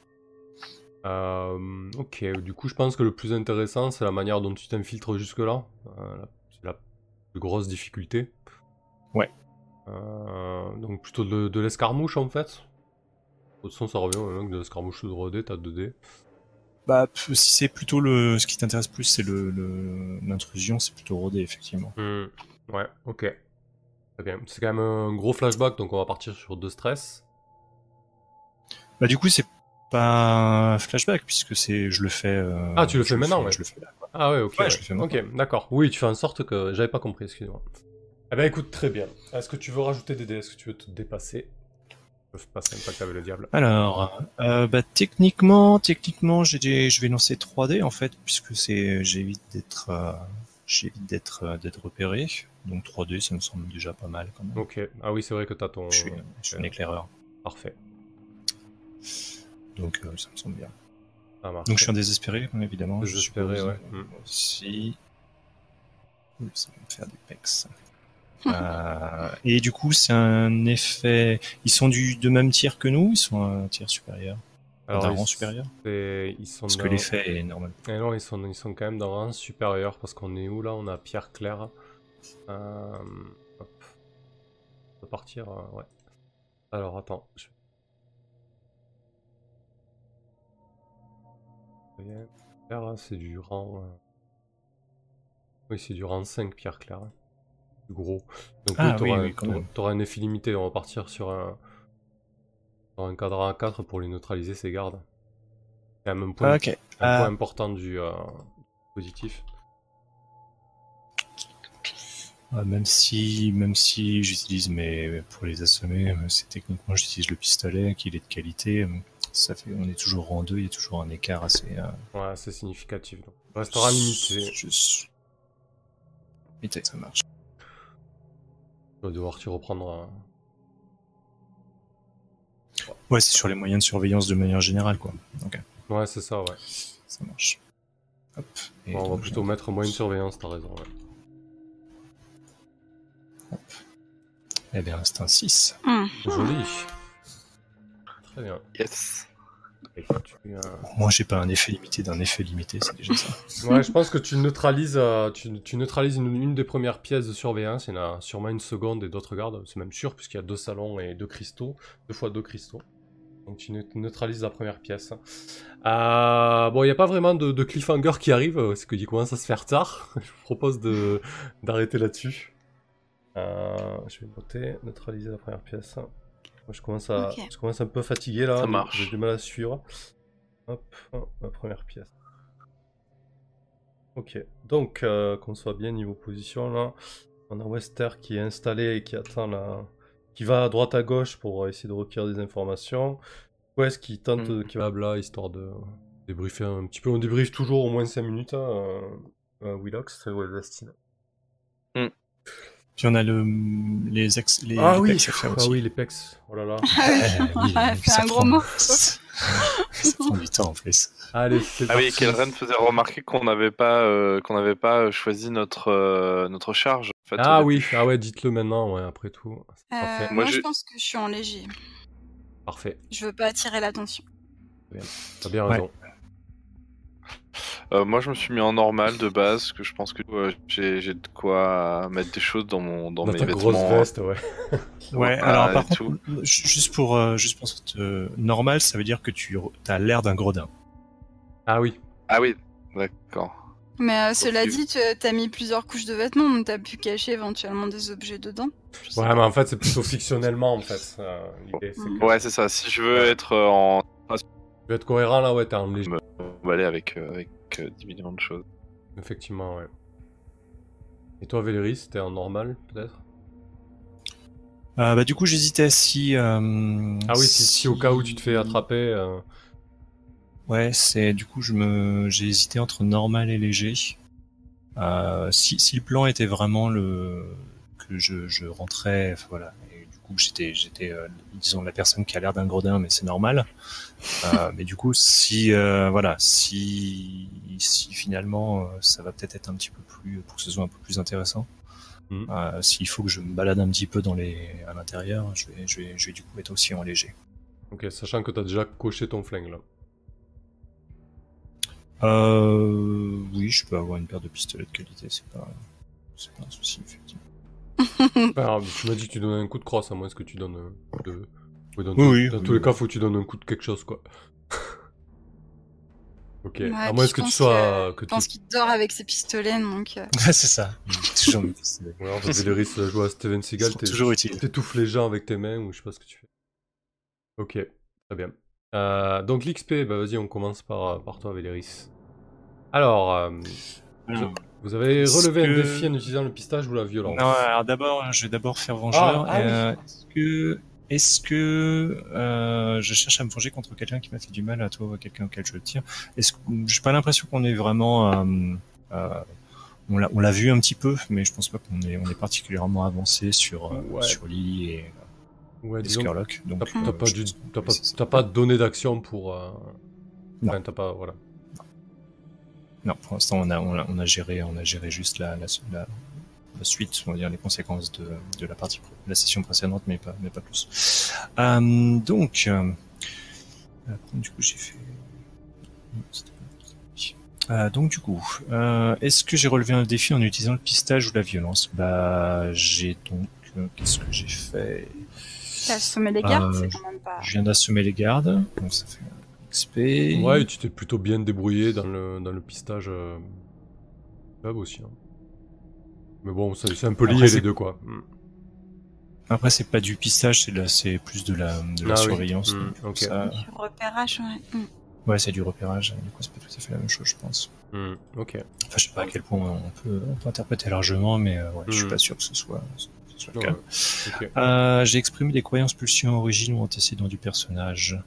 Euh, ok, du coup, je pense que le plus intéressant, c'est la manière dont tu t'infiltres jusque-là. Euh, la- c'est la plus grosse difficulté.
Ouais.
Euh, donc plutôt de, de l'escarmouche en fait. De toute façon, ça revient au même que de l'escarmouche de 3D, t'as 2D.
Bah, si c'est plutôt le, ce qui t'intéresse plus, c'est le, l'intrusion, c'est plutôt rodé, effectivement.
Hmm, Ouais, ok. C'est quand même un gros flashback, donc on va partir sur deux stress.
Bah du coup c'est pas un flashback puisque c'est je le fais. euh,
Ah, tu le
je
fais maintenant, ouais.
Je le fais là. quoi.
Ah ouais, ok.
Ouais,
ouais.
je le fais
ok, d'accord. Oui, tu fais en sorte que j'avais pas compris, excuse-moi. Eh ben écoute, très bien. Est-ce que tu veux rajouter des dés? Est-ce que tu veux te dépasser? Peux passer un pacte avec le diable.
Alors, euh, bah techniquement, techniquement, j'ai je vais lancer 3D en fait puisque c'est j'évite d'être euh, j'évite d'être euh, d'être repéré. Donc 3D, ça me semble déjà pas mal quand même.
Ok. Ah oui, c'est vrai que t'as ton.
Je suis, je suis un éclaireur,
Parfait.
donc ça me semble bien. Donc je suis un désespéré, évidemment. je
Désespéré, ouais. Mm.
Aussi. Ça va me faire des pecs. Euh, et du coup, c'est un effet. Ils sont du de même tiers que nous. Ils sont un tiers supérieur, d'un
ils,
rang supérieur.
c'est- ils sont
Parce que l'effet est normal.
Eh non, ils sont, ils sont quand même dans un rang supérieur parce qu'on est où là? On a Pierre Claire. Euh, hop. On peut partir, euh, ouais. Alors attends. Je... Pierre, là, c'est du rang. Oui, c'est du rang 5, Pierre Claire. Gros. Donc
Ah
oui, t'auras
oui,
un-
oui,
un effet limité. On va partir sur un, sur un cadran A4 pour les neutraliser, ces gardes. C'est quand même un point
Ah,
un
Ah.
point important du euh, positif.
Ah, même si, même si j'utilise mes pour les assommer, euh, c'est techniquement j'utilise le pistolet, qu'il est de qualité. euh, Ça fait, on est toujours en deux, il y a toujours un écart assez. euh,
Ouais, c'est significatif. Donc. Il restera limité.
Suis. Limité, ça marche.
Tu devoir t'y reprendre. euh,
Ouais, c'est sur les moyens de surveillance de manière générale, quoi. Ok,
Ouais, c'est ça, ouais.
ça marche. Hop. Et
Bon, on va plutôt mettre moyen de surveillance, t'as raison. Ouais.
Eh bien, c'est un 6.
Hum.
Joli. Très bien.
Yes.
Tu, euh,
Moi, j'ai pas un effet limité d'un effet limité, c'est déjà ça. *laughs*
Ouais, je pense que tu neutralises, euh, tu, tu neutralises une, une des premières pièces de surveillance. Il y en a sûrement une seconde et d'autres gardes. C'est même sûr, puisqu'il y a deux salons et deux cristaux. Deux fois deux cristaux. Donc tu neut- neutralises la première pièce. Euh, bon, il n'y a pas vraiment de, de cliffhanger qui arrive, parce qu'il commence à se faire tard. *laughs* Je vous propose de- d'arrêter là-dessus. Euh, je vais noter, neutraliser la première pièce. Moi, je commence à, je commence un peu fatigué là.
Ça marche.
J'ai du mal à suivre. Hop, la première pièce. Ok, donc euh, qu'on soit bien niveau position là. On a Wester qui est installé et qui attend là, qui va à droite à gauche pour essayer de recueillir des informations. West qui tente,
Mm.
qui va là histoire de débriefer un petit peu. On débriefe toujours au moins 5 minutes. Hein, euh, euh, Willox, c'est Westine.
Puis on a le, les ex, les,
Ah
les
oui,
pecs à faire
ah
aussi.
oui, les pecs. Oh là là. *laughs*
Eh oui,
c'est
ça
un gros
prend-
mot. *laughs*
ça prend du temps en plus.
Allez,
Ah oui. Kelren faisait remarquer qu'on n'avait pas, euh, qu'on n'avait pas choisi notre, euh, notre charge. en fait,
Ah oui,
début.
ah ouais, dites-le maintenant, ouais, après tout.
Euh, moi,
Moi,
je pense que je suis en léger.
Parfait,
Je veux pas attirer l'attention.
t'as bien
Ouais.
Euh, moi, je me suis mis en normal de base, parce que je pense que euh, j'ai j'ai de quoi mettre des choses dans mon dans,
Dans
mes
ta
vêtements.
grosse veste, ouais.
Ouais,
Ah,
alors par contre, juste pour, euh, juste pour cette, euh, normal, ça veut dire que tu as l'air d'un gredin.
Ah oui,
Ah oui, d'accord.
Mais euh, cela dit, tu as mis plusieurs couches de vêtements, donc t'as pu cacher éventuellement des objets dedans.
Ouais,
pas.
mais en fait, c'est plutôt fictionnellement, en fait. euh, L'idée, c'est que
Ouais, c'est ça. Si je veux être euh, en
tu veux être cohérent, là, ouais, t'es en léger.
Emballé avec euh, avec euh, 10 millions de choses.
Effectivement, ouais. Et toi, Véléris, t'es en normal, peut-être?
Euh, bah du coup, j'hésitais si. euh,
Ah oui, si, si au cas où tu te fais attraper... euh,
Ouais, c'est du coup je me j'ai hésité entre normal et léger. Euh, si, si le plan était vraiment le que je, je rentrais, voilà, coup j'étais j'étais euh, disons la personne qui a l'air d'un gredin, mais c'est normal. Euh, mais du coup si euh, voilà si si finalement euh, ça va peut-être être un petit peu plus pour que ce soit un peu plus intéressant. Euh, S'il faut que je me balade un petit peu dans les à l'intérieur, je vais, je vais je vais du coup être aussi en léger.
Ok, sachant que t'as déjà coché ton flingue, là.
Euh, oui, je peux avoir une paire de pistolets de qualité, c'est pas, c'est pas un souci, effectivement. *laughs*
Tu m'as dit que tu donnais un coup de crosse, à moins que tu donnes un coup de... Oui, dans,
Oui,
tous-
oui,
dans
oui,
tous les cas, faut que tu donnes un coup de quelque chose, quoi. *laughs* ok,
Ouais,
à moins que tu sois... Que
Je
tu...
pense qu'il dort avec ses pistolets, donc. euh,
c'est ça. *laughs* toujours mes pistolets.
Ouais, en fait, à Steven Seagal, t'es-
toujours utiles.
t'étouffes les gens avec tes mains, ou je sais pas ce que tu fais. Ok, très bien. Euh, donc l'XP, bah vas-y, on commence par, euh, par toi, Véléris. Alors, euh,
Alors,
vous avez relevé un défi en utilisant le pistage ou la violence.
non, alors d'abord, je vais d'abord faire vengeur.
Ah, ah oui.
Euh, Est-ce que, est-ce que euh, je cherche à me venger contre quelqu'un qui m'a fait du mal à toi ou à quelqu'un auquel je tire? Est-ce que j'ai pas l'impression qu'on est vraiment euh, euh, on l'a on l'a vu un petit peu, mais je pense pas qu'on est on est particulièrement avancé sur euh,
Ouais.
sur Lily et,
Ouais,
et
disons.
Donc
T'as t'as pas, du- t'as pas, t'as donné d'action pour. euh,
Non.
Enfin, t'as pas. Voilà.
Non, pour l'instant, on a, on, a, on a géré, on a géré juste la, la, la, la suite, on va dire les conséquences de, de la partie, de la session précédente, mais pas, mais pas plus. Euh, donc, euh, après, du coup, j'ai fait. Euh, donc du coup, euh, est-ce que j'ai relevé un défi en utilisant le pistage ou la violence? Bah, j'ai donc, euh, qu'est-ce que j'ai fait?
T'as assommé les gardes,
Euh,
c'est quand même pas.
Je viens d'assommer les gardes, donc ça fait
Ouais, et tu t'es plutôt bien débrouillé dans le, dans le pistage euh, aussi. hein. Mais bon, c'est un peu lié
Après,
les deux, quoi. Mm.
Après, c'est pas du pistage, c'est plus de la, de la
Ah oui.
surveillance.
Mm,
ça-
Du repérage, ouais. Mm.
Ouais, c'est du repérage. Du coup, c'est pas tout à fait la même chose, je pense.
Ok.
Enfin, je sais pas à quel point on peut, on peut interpréter largement, mais euh, ouais, je suis pas sûr que ce soit, ce soit le
Ouais,
cas. Euh, J'ai exprimé des croyances, pulsions, origines ou antécédents du personnage.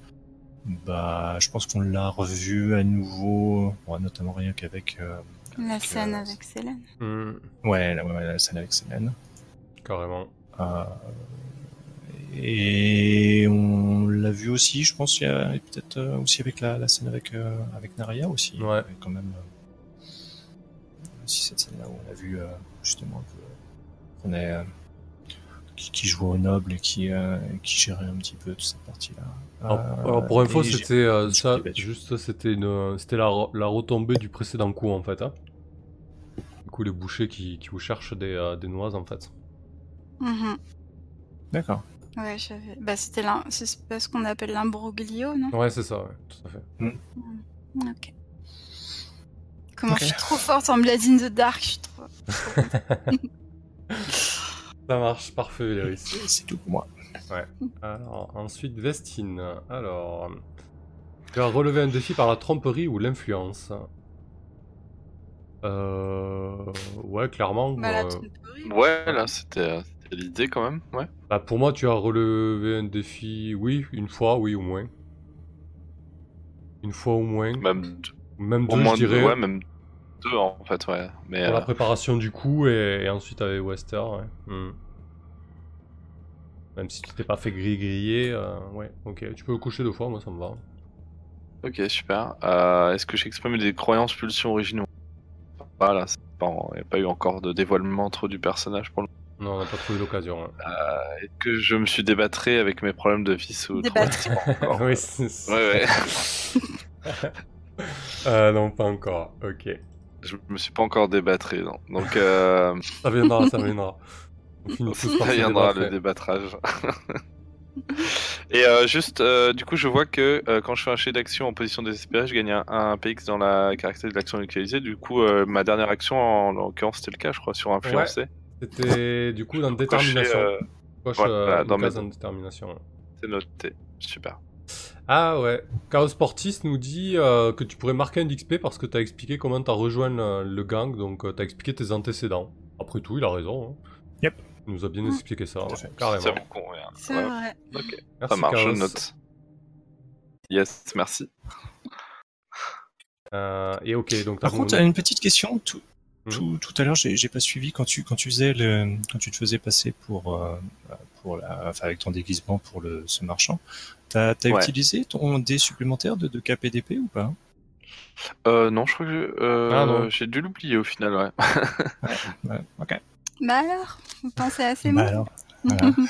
Bah, je pense qu'on l'a revu à nouveau, ouais, notamment rien qu'avec. euh,
La
avec,
scène
euh,
avec Célène.
Mm,
Ouais, la, ouais, la scène avec Célène.
Carrément.
Euh, et on l'a vu aussi, je pense, il y a et peut-être euh, aussi avec la, la scène avec, euh, avec Naria aussi.
Ouais.
Quand même euh, aussi cette scène-là où on a vu euh, justement un peu qu'on est euh, qui, qui jouait au noble et qui, euh, qui gérait un petit peu toute cette partie-là.
Alors,
Euh,
alors, pour info, c'était euh, ça, juste c'était une, c'était la, la retombée du précédent coup en fait. hein. Du coup, les bouchers qui, qui vous cherchent des, euh, des noises en fait.
Mhm.
D'accord.
Ouais, j'avais. Bah, c'était l'un. C'est pas ce qu'on appelle l'imbroglio, non?
Ouais, c'est ça, ouais, tout à fait.
Ok. Comment
Ok.
je suis trop forte en Blood in the Dark, je suis trop. *laughs*
Ça marche, parfait, Léris.
C'est tout pour moi. *laughs*
Alors, ensuite, Vestine. Alors, tu as relevé un défi par la tromperie ou l'influence. Euh... Ouais, clairement.
Bah, la
euh,
tromperie.
Ouais, là, c'était c'était l'idée quand même. Ouais.
bah, pour moi, tu as relevé un défi, oui, une fois, oui, au moins. Une fois au moins.
Même, deux-
Même
au
deux,
moins
je dirais.
deux, ouais, même deux en fait, ouais. Mais
Pour la
euh,
préparation du coup et, et ensuite avec Wester, ouais. Hmm. Même si tu t'es pas fait griller, griller, euh, ouais, ok. Tu peux le coucher deux fois, moi ça me va.
ok, super. Euh, Est-ce que j'exprime des croyances, pulsions, origines Voilà, il n'y a pas eu encore de dévoilement trop du personnage pour le
Non, on n'a pas trouvé l'occasion. hein.
Est-ce que je me suis débattré avec mes problèmes de vice ou encore *laughs*
oui,
Ouais, ouais. *laughs*
Euh, non, pas encore. Ok.
Je me suis pas encore débattré, non. Donc, euh,
Ça viendra, ça viendra. *laughs*
Ça
se
viendra le
ouais.
débattrage. *laughs* Et euh, juste, euh, du coup, je vois que euh, quand je fais un jet d'action en position désespérée, je gagne un, un PX dans la caractéristique de l'action localisée. Du coup, euh, ma dernière action, en, l'occurrence, c'était le cas, je crois, sur influencer.
C'était du coup dans *laughs* détermination.
euh,
Coche
voilà,
euh,
dans mes-
détermination.
c'est noté. Super.
Ah ouais, Chaos Sportis nous dit euh, que tu pourrais marquer un d'XP parce que t'as expliqué comment t'as rejoint le, le gang, donc euh, t'as expliqué tes antécédents. Après tout, il a raison. hein.
Yep.
Il nous a bien
Mm.
expliqué ça, ouais, carrément.
Ça vous convient.
C'est
Ouais.
vrai.
Ok,
Merci,
ça marche, je note. Yes, merci.
Euh, et ok, donc
Par contre, une petite question. Tout,
Mhm.
tout, tout à l'heure, j'ai pas suivi quand tu quand tu faisais le quand tu te faisais passer pour euh, pour la, enfin, avec ton déguisement pour le ce marchand. T'as as
Ouais.
utilisé ton dé supplémentaire de, de KPDP ou pas?
Euh, non, je crois que euh,
Ah, non.
j'ai dû l'oublier au final, ouais.
Ouais, Ok.
Bah alors, vous pensez à ces
Bah
mots
alors, voilà. *laughs*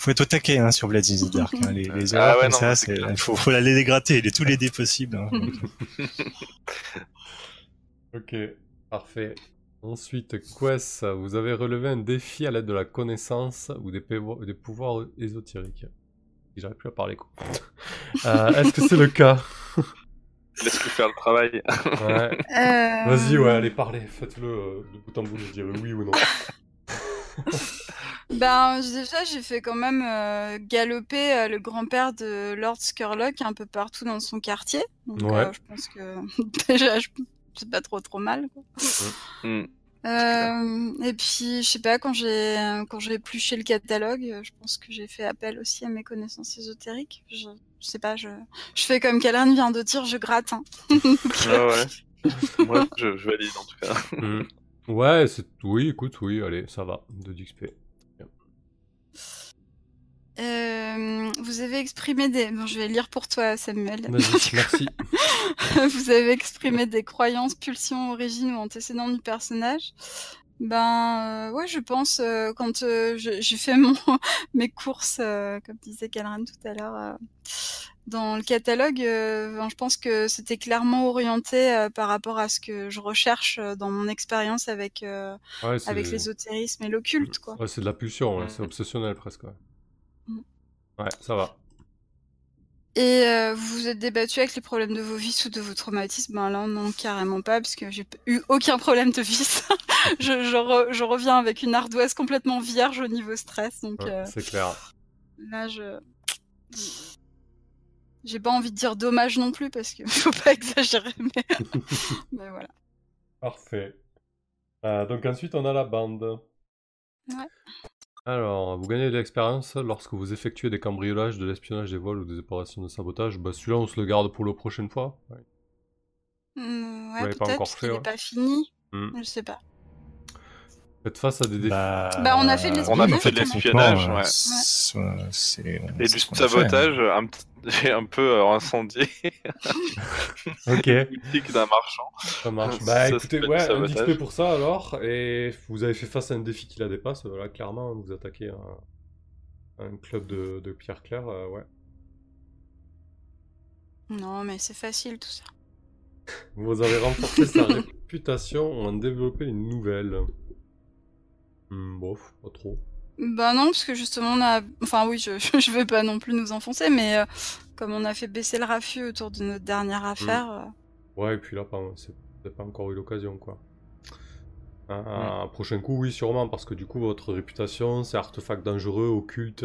Faut être au taquet hein, sur Blades in the Dark. hein. Les, les
Ah ouais,
comme
non,
ça,
c'est
il faut, faut aller les gratter, les, tous les dés possibles. hein. *laughs*
Ok, parfait. Ensuite, Quest, vous avez relevé un défi à l'aide de la connaissance ou des, pouvoirs ésotériques. J'arrive plus à parler quoi. *laughs* Euh, Est-ce que c'est le cas?
Laisse-le faire le travail.
Ouais. *laughs*
Euh,
Vas-y, ouais, allez, parlez, faites-le euh, de bout en bout, je dirais oui ou non. *laughs*
Ben, déjà, j'ai fait quand même euh, galoper euh, le grand-père de Lord Skurlock un peu partout dans son quartier. Donc,
Ouais.
euh, je pense que *laughs* déjà, je... c'est pas trop trop mal. Quoi.
Hmm.
Euh, et puis, je sais pas, quand j'ai quand j'ai épluché le catalogue, je pense que j'ai fait appel aussi à mes connaissances ésotériques. Je, je sais pas, je, je fais comme Callan vient de dire, je gratte. hein. *laughs* *laughs*
Ouais, ouais. Moi, je, je valide en tout cas.
Hmm. *laughs* Ouais, c'est... oui, écoute, oui, allez, ça va, 2 d'XP.
Euh, vous avez exprimé des... Bon, je vais lire pour toi, Samuel.
Vas-y, merci.
vous avez exprimé des croyances, pulsions, origines ou antécédents du personnage. Ben euh, ouais, je pense euh, quand euh, j'ai fait mon *laughs* mes courses, euh, comme disait Calran tout à l'heure, euh, dans le catalogue, euh, ben, je pense que c'était clairement orienté euh, par rapport à ce que je recherche dans mon expérience avec euh,
Ouais,
avec l'ésotérisme et l'occulte, quoi.
Ouais, c'est de la pulsion, ouais, c'est obsessionnel presque. Ouais. Ouais, ça va.
Et euh, vous vous êtes débattu avec les problèmes de vos vices ou de vos traumatismes? Ben là, non, carrément pas, parce que j'ai eu aucun problème de vice. *laughs* je, je, re- je reviens avec une ardoise complètement vierge au niveau stress, donc
Ouais,
euh,
C'est clair.
là, je... J'ai pas envie de dire dommage non plus, parce que *laughs* faut pas exagérer, mais, *laughs* mais voilà.
Parfait. Euh, donc ensuite, on a la bande.
Ouais.
Alors, vous gagnez de l'expérience lorsque vous effectuez des cambriolages, de l'espionnage, des vols ou des opérations de sabotage. Bah, celui-là, on se le garde pour la prochaine fois. Ouais. L'avez
ouais, peut-être, parce qu'il pas fini.
Hmm.
Je sais pas.
Faites face à des défis.
Bah,
Bah, on a fait de
On a
l'espionnage,
fait de
notamment.
l'espionnage,
euh,
ouais.
c'est- euh, c'est-
Et du
fait, hein.
sabotage, un, petit- *laughs* j'ai un peu euh, incendié *laughs*
Ok, *laughs*
boutique d'un marchand.
ça marche.
Ça
Bah écoutez, ouais, un
sabotage.
XP pour ça alors. Et vous avez fait face à un défi qui la dépasse. Là, clairement, vous attaquez un, un club de, de pierre claire. euh, ouais.
Non, mais c'est facile tout ça.
Vous avez renforcé sa réputation ou en développé une nouvelle. Hmm, bof, pas trop.
Bah non, parce que justement on a... Enfin oui, je, *laughs* je vais pas non plus nous enfoncer, mais euh, comme on a fait baisser le raffut autour de notre dernière affaire... euh,
Ouais, et puis là, c'est pas encore eu l'occasion, quoi. Un prochain coup, oui, sûrement, parce que du coup, votre réputation, c'est artefact dangereux, occulte.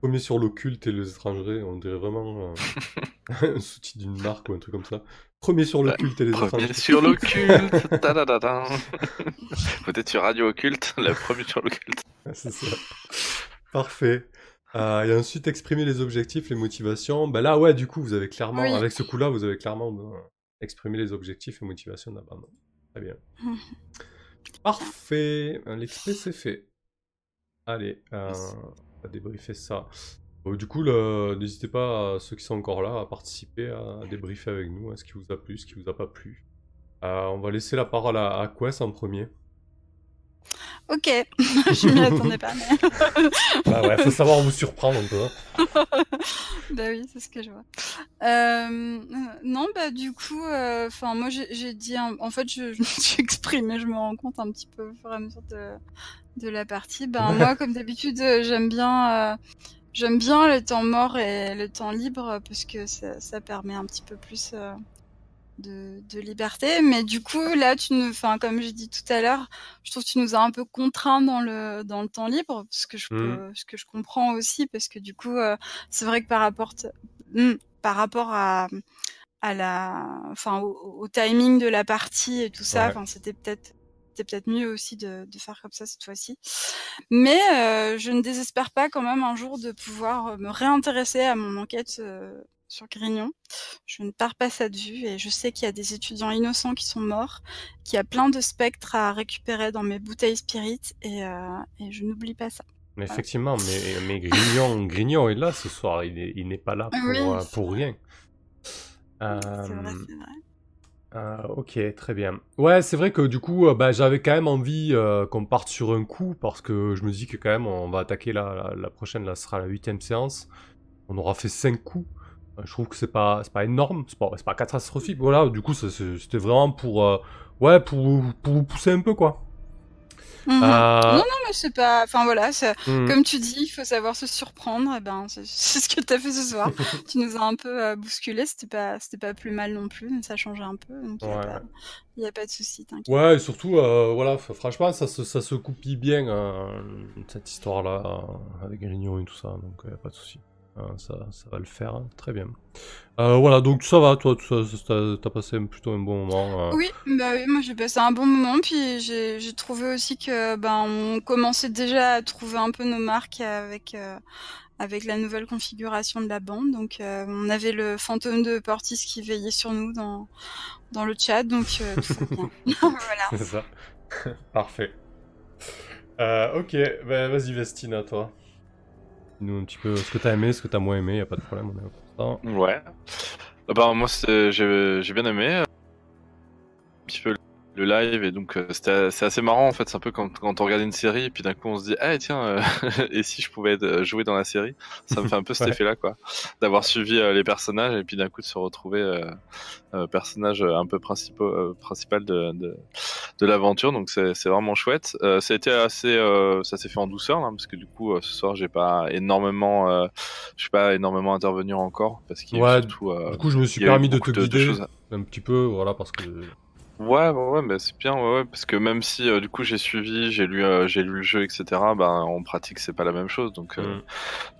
Premier sur l'occulte et les étrangers, on dirait vraiment euh, *laughs* un sous-titre d'une marque ou un truc comme ça. Premier sur l'occulte et les étrangers.
Premier sur l'occulte. *laughs* Peut-être sur Radio Occulte, la première sur l'occulte.
c'est ça. Parfait. Euh, et ensuite, exprimer les objectifs, les motivations. Ben là, ouais, du coup, vous avez clairement, avec ce coup-là, vous avez clairement euh, exprimé les objectifs et motivations d'abandon. Très bien. *laughs* Parfait. L'expé, c'est fait. Allez, euh, va débriefer ça. du coup, n'hésitez pas, ceux qui sont encore là, à participer, à débriefer avec nous, hein, ce qui vous a plu, ce qui vous a pas plu. Euh, on va laisser la parole à, à Quest en premier.
Ok, *laughs* je m'y attendais pas. Mais...
bah ouais, faut savoir vous surprendre un peu. Hein. *laughs*
bah oui, c'est ce que je vois. Euh, non, bah du coup, euh, enfin moi j'ai dit, en fait je, je me suis exprimée, je me rends compte un petit peu au fur et à mesure de, de la partie. Ben moi, comme d'habitude, euh, j'aime bien, j'aime bien le temps mort et le temps libre parce que ça, ça permet un petit peu plus de, liberté. Mais du coup, là, tu nous, enfin, comme j'ai dit tout à l'heure, je trouve que tu nous as un peu contraints dans le, dans le temps libre, ce que je, mmh. ce que je comprends aussi, parce que du coup, euh, c'est vrai que par rapport, mmh, par rapport à, à la, enfin, au, timing de la partie et tout ça, enfin, c'était peut-être c'était peut-être mieux aussi de, de, faire comme ça cette fois-ci. Mais euh, je ne désespère pas quand même un jour de pouvoir me réintéresser à mon enquête euh, sur Grignon. Je ne pars pas ça de vue et je sais qu'il y a des étudiants innocents qui sont morts, qu'il y a plein de spectres à récupérer dans mes bouteilles spirit et, euh, et je n'oublie pas ça.
Mais effectivement, mais, mais Grignon, *laughs* Grignon est là ce soir, il n'est pas là pour, euh, pour rien.
Euh... C'est vrai, c'est vrai.
Euh, ok, très bien. Ouais, c'est vrai que du coup, euh, bah, j'avais quand même envie qu'on parte sur un coup parce que je me dis que quand même on va attaquer la, la, prochaine, là sera la huitième séance. On aura fait cinq coups. Euh, je trouve que c'est pas, pas énorme, c'est pas, pas catastrophique. Voilà, du coup, c'était vraiment pour, euh, ouais, pour, pour vous pousser un peu, quoi.
Mhm. Euh, non, non, mais c'est pas. Enfin voilà, mhm. comme tu dis, il faut savoir se surprendre. Et eh ben, c'est *laughs* ce que tu as fait ce soir. *laughs* tu nous as un peu bousculé, c'était pas, c'était pas plus mal non plus, ça changeait un peu. Donc il n'y a, pas de souci.
Ouais, et surtout, voilà, franchement, ça se, ça se coupille bien, cette histoire-là, avec Grignon et tout ça, donc il n'y a pas de souci. Hein, ça, ça, va le faire, hein. très bien. Euh, voilà, donc ça va, toi, t'as passé plutôt un bon moment.
Euh. Oui, bah oui, moi j'ai passé un bon moment, puis j'ai trouvé aussi que ben on commençait déjà à trouver un peu nos marques avec euh, avec la nouvelle configuration de la bande. Donc on avait le fantôme de Portis qui veillait sur nous dans dans le chat, donc tout va bien. *laughs* *laughs* voilà.
C'est ça. *laughs* Parfait. ok, bah, vas-y Vestina, toi nous un petit peu ce que t'as aimé, ce que t'as moins aimé, y a pas de problème, on est.
Ouais. Bah, moi, j'ai bien aimé. Un petit peu le live et donc euh, c'est assez marrant en fait c'est un peu quand, quand on regarde une série et puis d'un coup on se dit ah tiens euh, *laughs* et si je pouvais euh, jouer dans la série? Ça me fait un peu *laughs* cet effet là quoi d'avoir suivi les personnages et puis d'un coup de se retrouver personnage un peu principal principal de, de, de l'aventure. Donc c'est vraiment chouette. Ça a été assez ça s'est fait en douceur hein, parce que du coup ce soir j'ai pas énormément je suis pas énormément intervenir encore parce qu'il
ouais, du coup je me suis permis de te guider un petit peu voilà parce que
Ouais, ouais, ouais, c'est bien, ouais, ouais, parce que même si euh, du coup j'ai suivi, j'ai lu, euh, j'ai lu le jeu, etc. Ben en pratique c'est pas la même chose, donc euh, mm.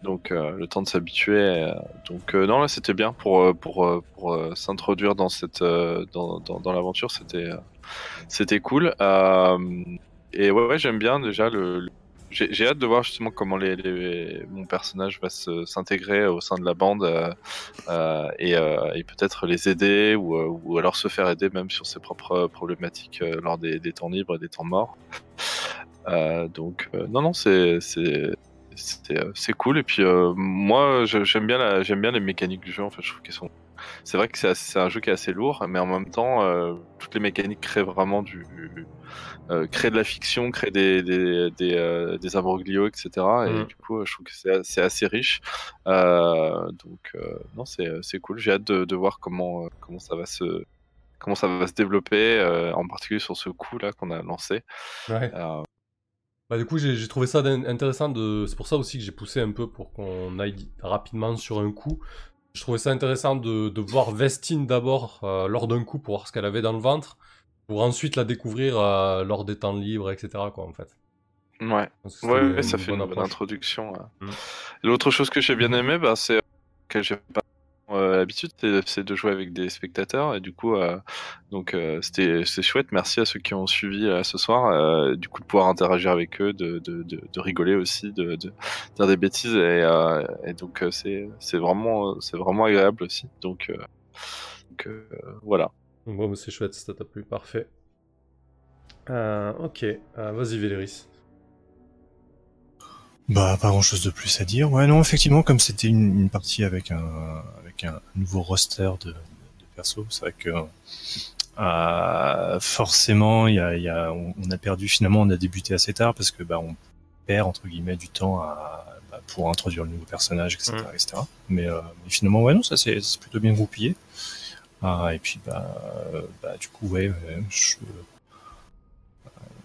donc le temps de s'habituer. donc non là c'était bien pour pour pour s'introduire dans cette dans dans, dans l'aventure, c'était c'était cool. et ouais, ouais j'aime bien déjà le j'ai hâte de voir justement comment mon personnage va s'intégrer au sein de la bande euh, euh, et, euh, et peut-être les aider ou, ou, alors se faire aider même sur ses propres problématiques lors des, des, temps libres et des temps morts. donc non non c'est cool et puis moi j'aime bien j'aime bien les mécaniques du jeu en fait je trouve qu'elles sont c'est vrai que c'est un jeu qui est assez lourd, mais en même temps, euh, toutes les mécaniques créent vraiment du, euh, créent de la fiction, créent des des des, euh, des imbroglios, etc. Et mm. du coup, je trouve que c'est assez riche. donc non, c'est cool. J'ai hâte de, de, voir comment comment ça va se comment ça va se développer, en particulier sur ce coup là qu'on a lancé.
Ouais. Bah, du coup, j'ai trouvé ça intéressant. De... C'est pour ça aussi que j'ai poussé un peu pour qu'on aille rapidement sur un coup. Je trouvais ça intéressant de, voir Vestine d'abord euh, lors d'un coup pour voir ce qu'elle avait dans le ventre. pour ensuite la découvrir lors des temps libres, etc. Quoi, en fait.
Ouais, ouais, ça fait une bonne introduction. Mm. L'autre chose que j'ai bien aimé, bah, c'est que j'ai pas euh, l'habitude, c'est de jouer avec des spectateurs et du coup, euh, donc euh, c'était chouette. Merci à ceux qui ont suivi ce soir. du coup, de pouvoir interagir avec eux, de, de, de, rigoler aussi, de, dire des bêtises et, donc c'est vraiment vraiment agréable aussi. Donc, voilà.
Bon, c'est chouette, ça t'a plu, parfait. ok, vas-y Véléris.
Bah, pas grand chose de plus à dire. Ouais, non, effectivement, comme c'était une, partie avec un, avec un nouveau roster de, de perso, c'est vrai que euh, forcément, il y a, y a, on, a perdu finalement, on a débuté assez tard parce que bah, on perd entre guillemets du temps à, bah, pour introduire le nouveau personnage, etc., mm. etc. Mais, euh, mais, finalement, ouais, non, ça c'est plutôt bien groupillé. Ah, et puis bah, bah du coup, ouais,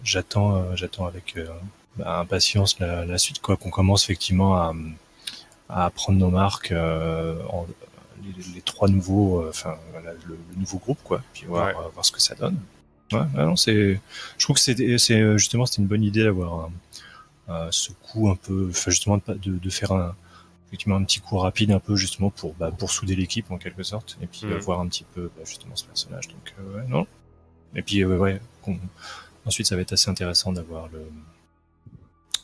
j'attends, euh, j'attends avec euh, bah, impatience la, la, suite, quoi, qu'on commence effectivement à, à prendre nos marques, euh, en, les, les, trois nouveaux, euh, enfin le, nouveau groupe, quoi, puis voir, euh, voir ce que ça donne. Ouais, non, c'est, je trouve que c'est, c'est justement c'était une bonne idée d'avoir ce coup un peu, enfin justement de, de, faire un, effectivement un petit coup rapide un peu justement pour bah, pour souder l'équipe en quelque sorte et puis mmh. voir un petit peu bah, justement ce personnage. Donc ouais, non. Et puis ouais, ouais ensuite ça va être assez intéressant d'avoir le euh,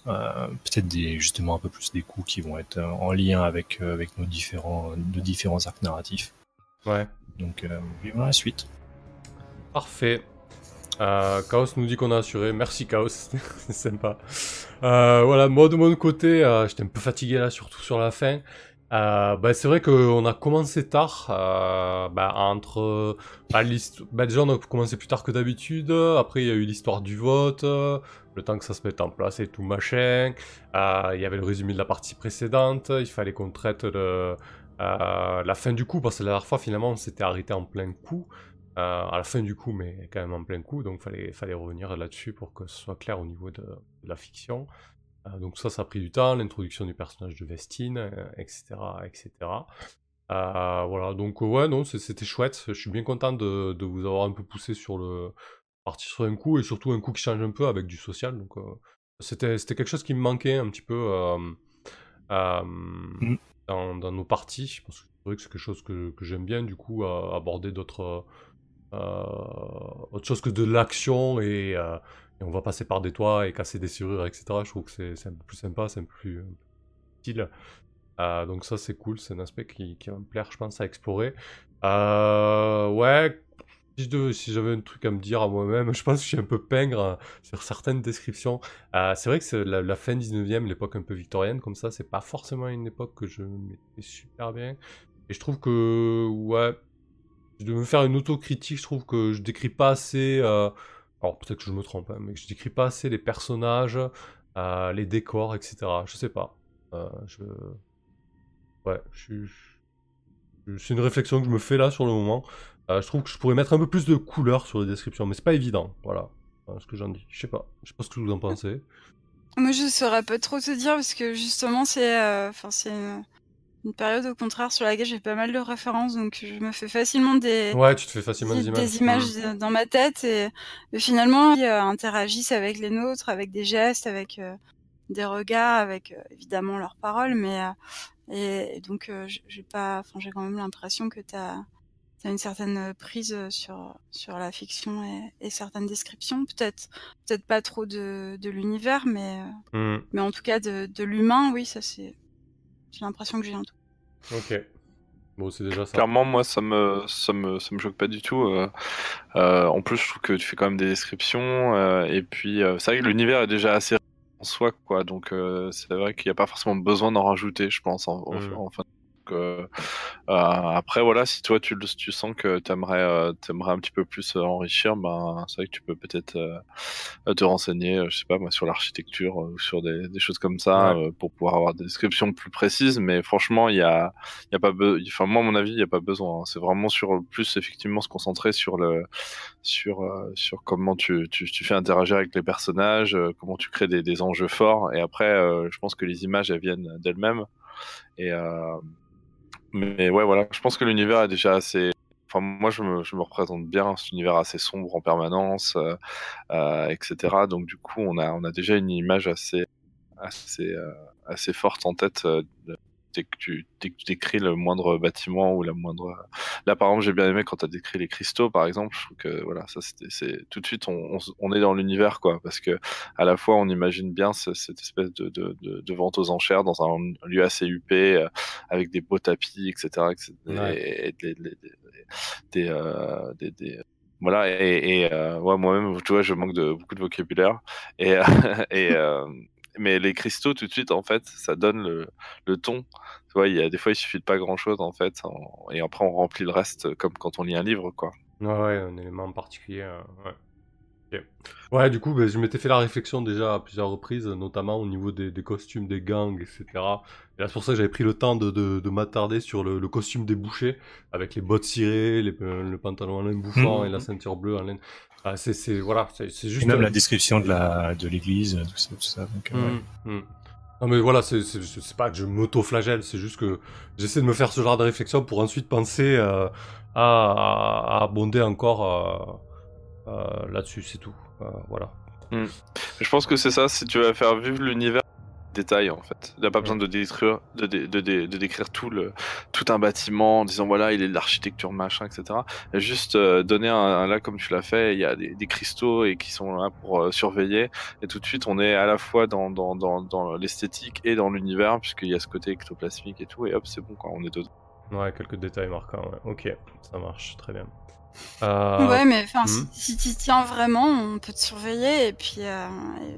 peut-être des justement un peu plus des coups qui vont être euh, en lien avec euh, avec nos différents nos différents arcs narratifs.
Ouais.
Donc vivons la suite.
Parfait. Chaos nous dit qu'on a assuré. Merci Chaos, *laughs* c'est sympa. voilà, moi de mon côté, j'étais un peu fatigué là, surtout sur la fin. Euh, bah, c'est vrai qu'on a commencé tard, euh, bah, entre... Bah, bah, déjà on a commencé plus tard que d'habitude, après il y a eu l'histoire du vote, le temps que ça se mette en place et tout machin, euh, il y avait le résumé de la partie précédente, il fallait qu'on traite de, euh, la fin du coup, parce que la dernière fois finalement on s'était arrêté en plein coup, euh, à la fin du coup mais quand même en plein coup, donc fallait, fallait revenir là-dessus pour que ce soit clair au niveau de la fiction. Euh, donc ça, ça a pris du temps, l'introduction du personnage de Vestine, etc., euh, etc. Euh, voilà, donc ouais, non, c'était chouette. Je suis bien content de, de, vous avoir un peu poussé sur le parti sur un coup et surtout un coup qui change un peu avec du social. Donc c'était quelque chose qui me manquait un petit peu dans, dans, nos parties parce que c'est vrai que c'est quelque chose que, que j'aime bien du coup aborder d'autres autre chose que de l'action et on va passer par des toits et casser des serrures, etc. Je trouve que c'est un peu plus sympa, c'est un peu plus utile. Euh, donc ça c'est cool, c'est un aspect qui, va me plaire, je pense, à explorer. Euh, ouais, si, j'avais un truc à me dire à moi-même, *laughs* je pense que je suis un peu pingre sur certaines descriptions. Euh, c'est vrai que c'est la, fin 19e, l'époque un peu victorienne, comme ça, c'est pas forcément une époque que je mettais super bien. Et je trouve que, ouais, de me faire une autocritique, je trouve que je décris pas assez alors peut-être que je me trompe, hein, mais je décris pas assez les personnages, euh, les décors, etc. Je sais pas. Euh. Ouais, je C'est une réflexion que je me fais là sur le moment. Euh, je trouve que je pourrais mettre un peu plus de couleur sur les descriptions, mais c'est pas évident. Voilà, ce que j'en dis. Je sais pas. Je sais pas ce que vous en pensez.
Moi, je saurais pas trop te dire parce que justement, c'est, enfin, c'est une période au contraire sur laquelle j'ai pas mal de références, donc je me fais facilement des,
ouais, tu te fais facilement
des,
images,
des images mmh. dans ma tête et, finalement ils euh, interagissent avec les nôtres, avec des gestes, avec euh, des regards, avec euh, évidemment leurs paroles, mais et, donc j'ai pas, enfin j'ai quand même l'impression que tu as, une certaine prise sur sur la fiction et, et certaines descriptions, peut-être peut-être pas trop de, de l'univers, mais mmh. mais en tout cas de, de l'humain, oui, ça c'est j'ai l'impression que j'ai un tout.
Ok. Bon, c'est déjà ça.
Clairement, moi, ça me, ça me, ça me choque pas du tout. Euh, euh, en plus, je trouve que tu fais quand même des descriptions. Euh, et puis, c'est vrai que l'univers est déjà assez en soi, quoi. Donc, c'est vrai qu'il n'y a pas forcément besoin d'en rajouter, je pense, en, mmh. en, fin euh, euh, après, voilà, si toi tu, tu sens que tu aimerais, euh, un petit peu plus enrichir, ben, c'est vrai que tu peux peut-être te renseigner, je sais pas, moi, sur l'architecture ou sur des, choses comme ça pour pouvoir avoir des descriptions plus précises. Mais franchement, il y a, y a pas enfin, moi, à mon avis, il n'y a pas besoin. Hein. C'est vraiment sur plus effectivement se concentrer sur le, sur, sur comment tu, tu, fais interagir avec les personnages, comment tu crées des, des enjeux forts. Et après, je pense que les images, elles viennent d'elles-mêmes. Et, mais ouais, voilà, je pense que l'univers est déjà assez. enfin moi je me, je me, représente bien cet univers assez sombre en permanence, etc. Donc du coup on a on a déjà une image assez assez assez forte en tête dès que tu, dès que tu décris le moindre bâtiment ou la moindre. Là, par exemple, j'ai bien aimé quand tu as décrit les cristaux, par exemple. Je trouve que voilà, ça, c'est tout de suite, on, on, est dans l'univers, quoi, parce que à la fois, on imagine bien cette espèce de, de, de, vente aux enchères dans un lieu assez huppé, euh, avec des beaux tapis, etc., Et, des, des, euh, voilà et, et euh, ouais, moi-même tu vois je manque de beaucoup de vocabulaire et *laughs* et mais les cristaux, tout de suite, en fait, ça donne le, ton. Tu vois, il y a des fois, il suffit de pas grand chose, en fait, et après, on remplit le reste comme quand on lit un livre, quoi.
Ouais, ouais un élément en particulier. Euh, ouais. Ouais, du coup, bah, je m'étais fait la réflexion déjà à plusieurs reprises, notamment au niveau des, des costumes des gangs, etc. Et c'est pour ça que j'avais pris le temps de, de, de m'attarder sur le, le, costume des bouchers, avec les bottes cirées, les, le pantalon en laine bouffant mmh. et la ceinture bleue en laine. Ah, c'est voilà, c'est juste.
Et même la description de la de l'église, tout ça, tout ça. Donc, euh,
mmh, mmh. Non mais voilà, c'est pas que je m'auto-flagelle, c'est juste que j'essaie de me faire ce genre de réflexion pour ensuite penser euh, à, à, abonder encore euh là-dessus, c'est tout. Euh, voilà.
Mmh. Je pense que c'est ça, si tu vas faire vivre l'univers détails en fait. Il n'y a pas besoin de décrire, de, de, de, de, décrire tout, le, tout un bâtiment en disant voilà, il est de l'architecture, machin, etc. Et juste euh, donner un, là comme tu l'as fait, il y a des, des, cristaux et qui sont là pour euh, surveiller. Et tout de suite, on est à la fois dans, dans, dans, dans l'esthétique et dans l'univers, puisqu'il y a ce côté ectoplasmique et tout. Et hop, c'est bon, quoi, on est dedans.
Ouais, quelques détails marquants, ouais. Ok, ça marche, très bien.
Euh... Ouais, mais enfin, hmm. si, tu tiens vraiment, on peut te surveiller et puis, euh,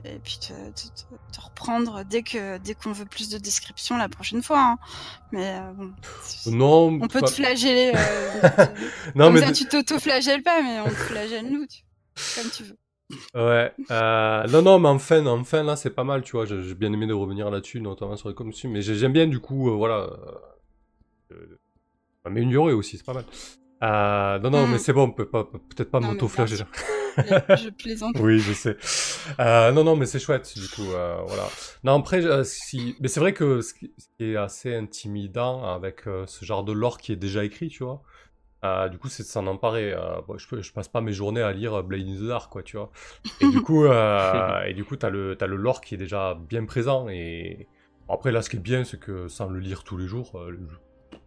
et, puis te, te, te, reprendre dès que dès qu'on veut plus de description la prochaine fois. Hein. Mais euh, bon,
non,
on peut te flageller. *laughs* Non, Comme mais ça, tu t'auto-flagelles pas, mais on te flagelle nous, tu... comme tu veux.
Ouais. Euh, non, non, mais enfin, enfin là, c'est pas mal, tu vois. J'ai bien aimé de revenir là-dessus, notamment sur les costumes. Mais j'aime bien, du coup, euh, voilà. Euh, améliorer aussi, c'est pas mal. Euh, non, non, mais hmm. c'est bon, on peut pas, peut-être pas m'auto-flageller. *laughs*
je plaisante.
oui, je sais. Euh, non, non, mais c'est chouette, du coup, euh, voilà. Non, après, si... mais c'est vrai que ce qui, est assez intimidant avec ce genre de lore qui est déjà écrit, tu vois, du coup, c'est de s'en emparer. Bon, je, je, passe pas mes journées à lire Blade in the Dark, quoi, tu vois. Et du coup, *laughs* et du coup, t'as le, as le lore qui est déjà bien présent. Et après, là, ce qui est bien, c'est que sans le lire tous les jours,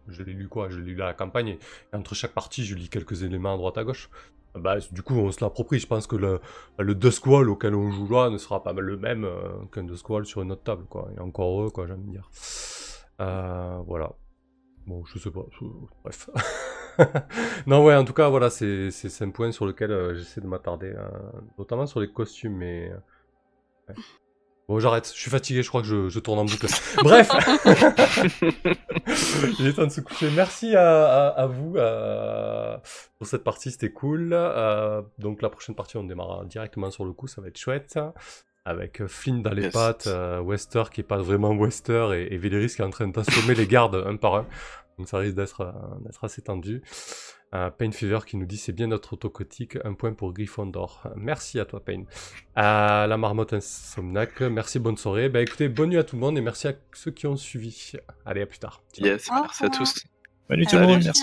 je l'ai lu quoi? Je l'ai lu à la campagne et, entre chaque partie, je lis quelques éléments à droite à gauche. Bah, du coup, on se l'approprie. Je pense que le, le Duskwall auquel on joue là ne sera pas le même euh, qu'un Duskwall sur une autre table, quoi. Et encore heureux, quoi, j'aime dire. Euh, voilà. Bon, je sais pas. Bref. *laughs* non, ouais, en tout cas, voilà, c'est un point sur lequel euh, j'essaie de m'attarder, euh, notamment sur les costumes, mais. Bon, j'arrête, je suis fatigué, je crois que je, je tourne en boucle. *laughs* Bref *laughs* Il est temps de se coucher. Merci à, à, à vous euh, pour cette partie, c'était cool. Euh, donc la prochaine partie, on démarre directement sur le coup, ça va être chouette. Avec Flynn dans les yes. pattes, euh, Wester qui est pas vraiment Wester et, et Véléris qui est en train d'assommer les gardes un par un. Donc ça risque d'être assez tendu. Euh, Pain Fever qui nous dit c'est bien notre autocotique, un point pour Gryffondor. Merci à toi Pain. Euh, la marmotte insomnac, merci, bonne soirée. Bah écoutez, bonne nuit à tout le monde et merci à ceux qui ont suivi. Allez, à plus tard.
Yes, merci à tous.
Bonne nuit tout le monde, merci.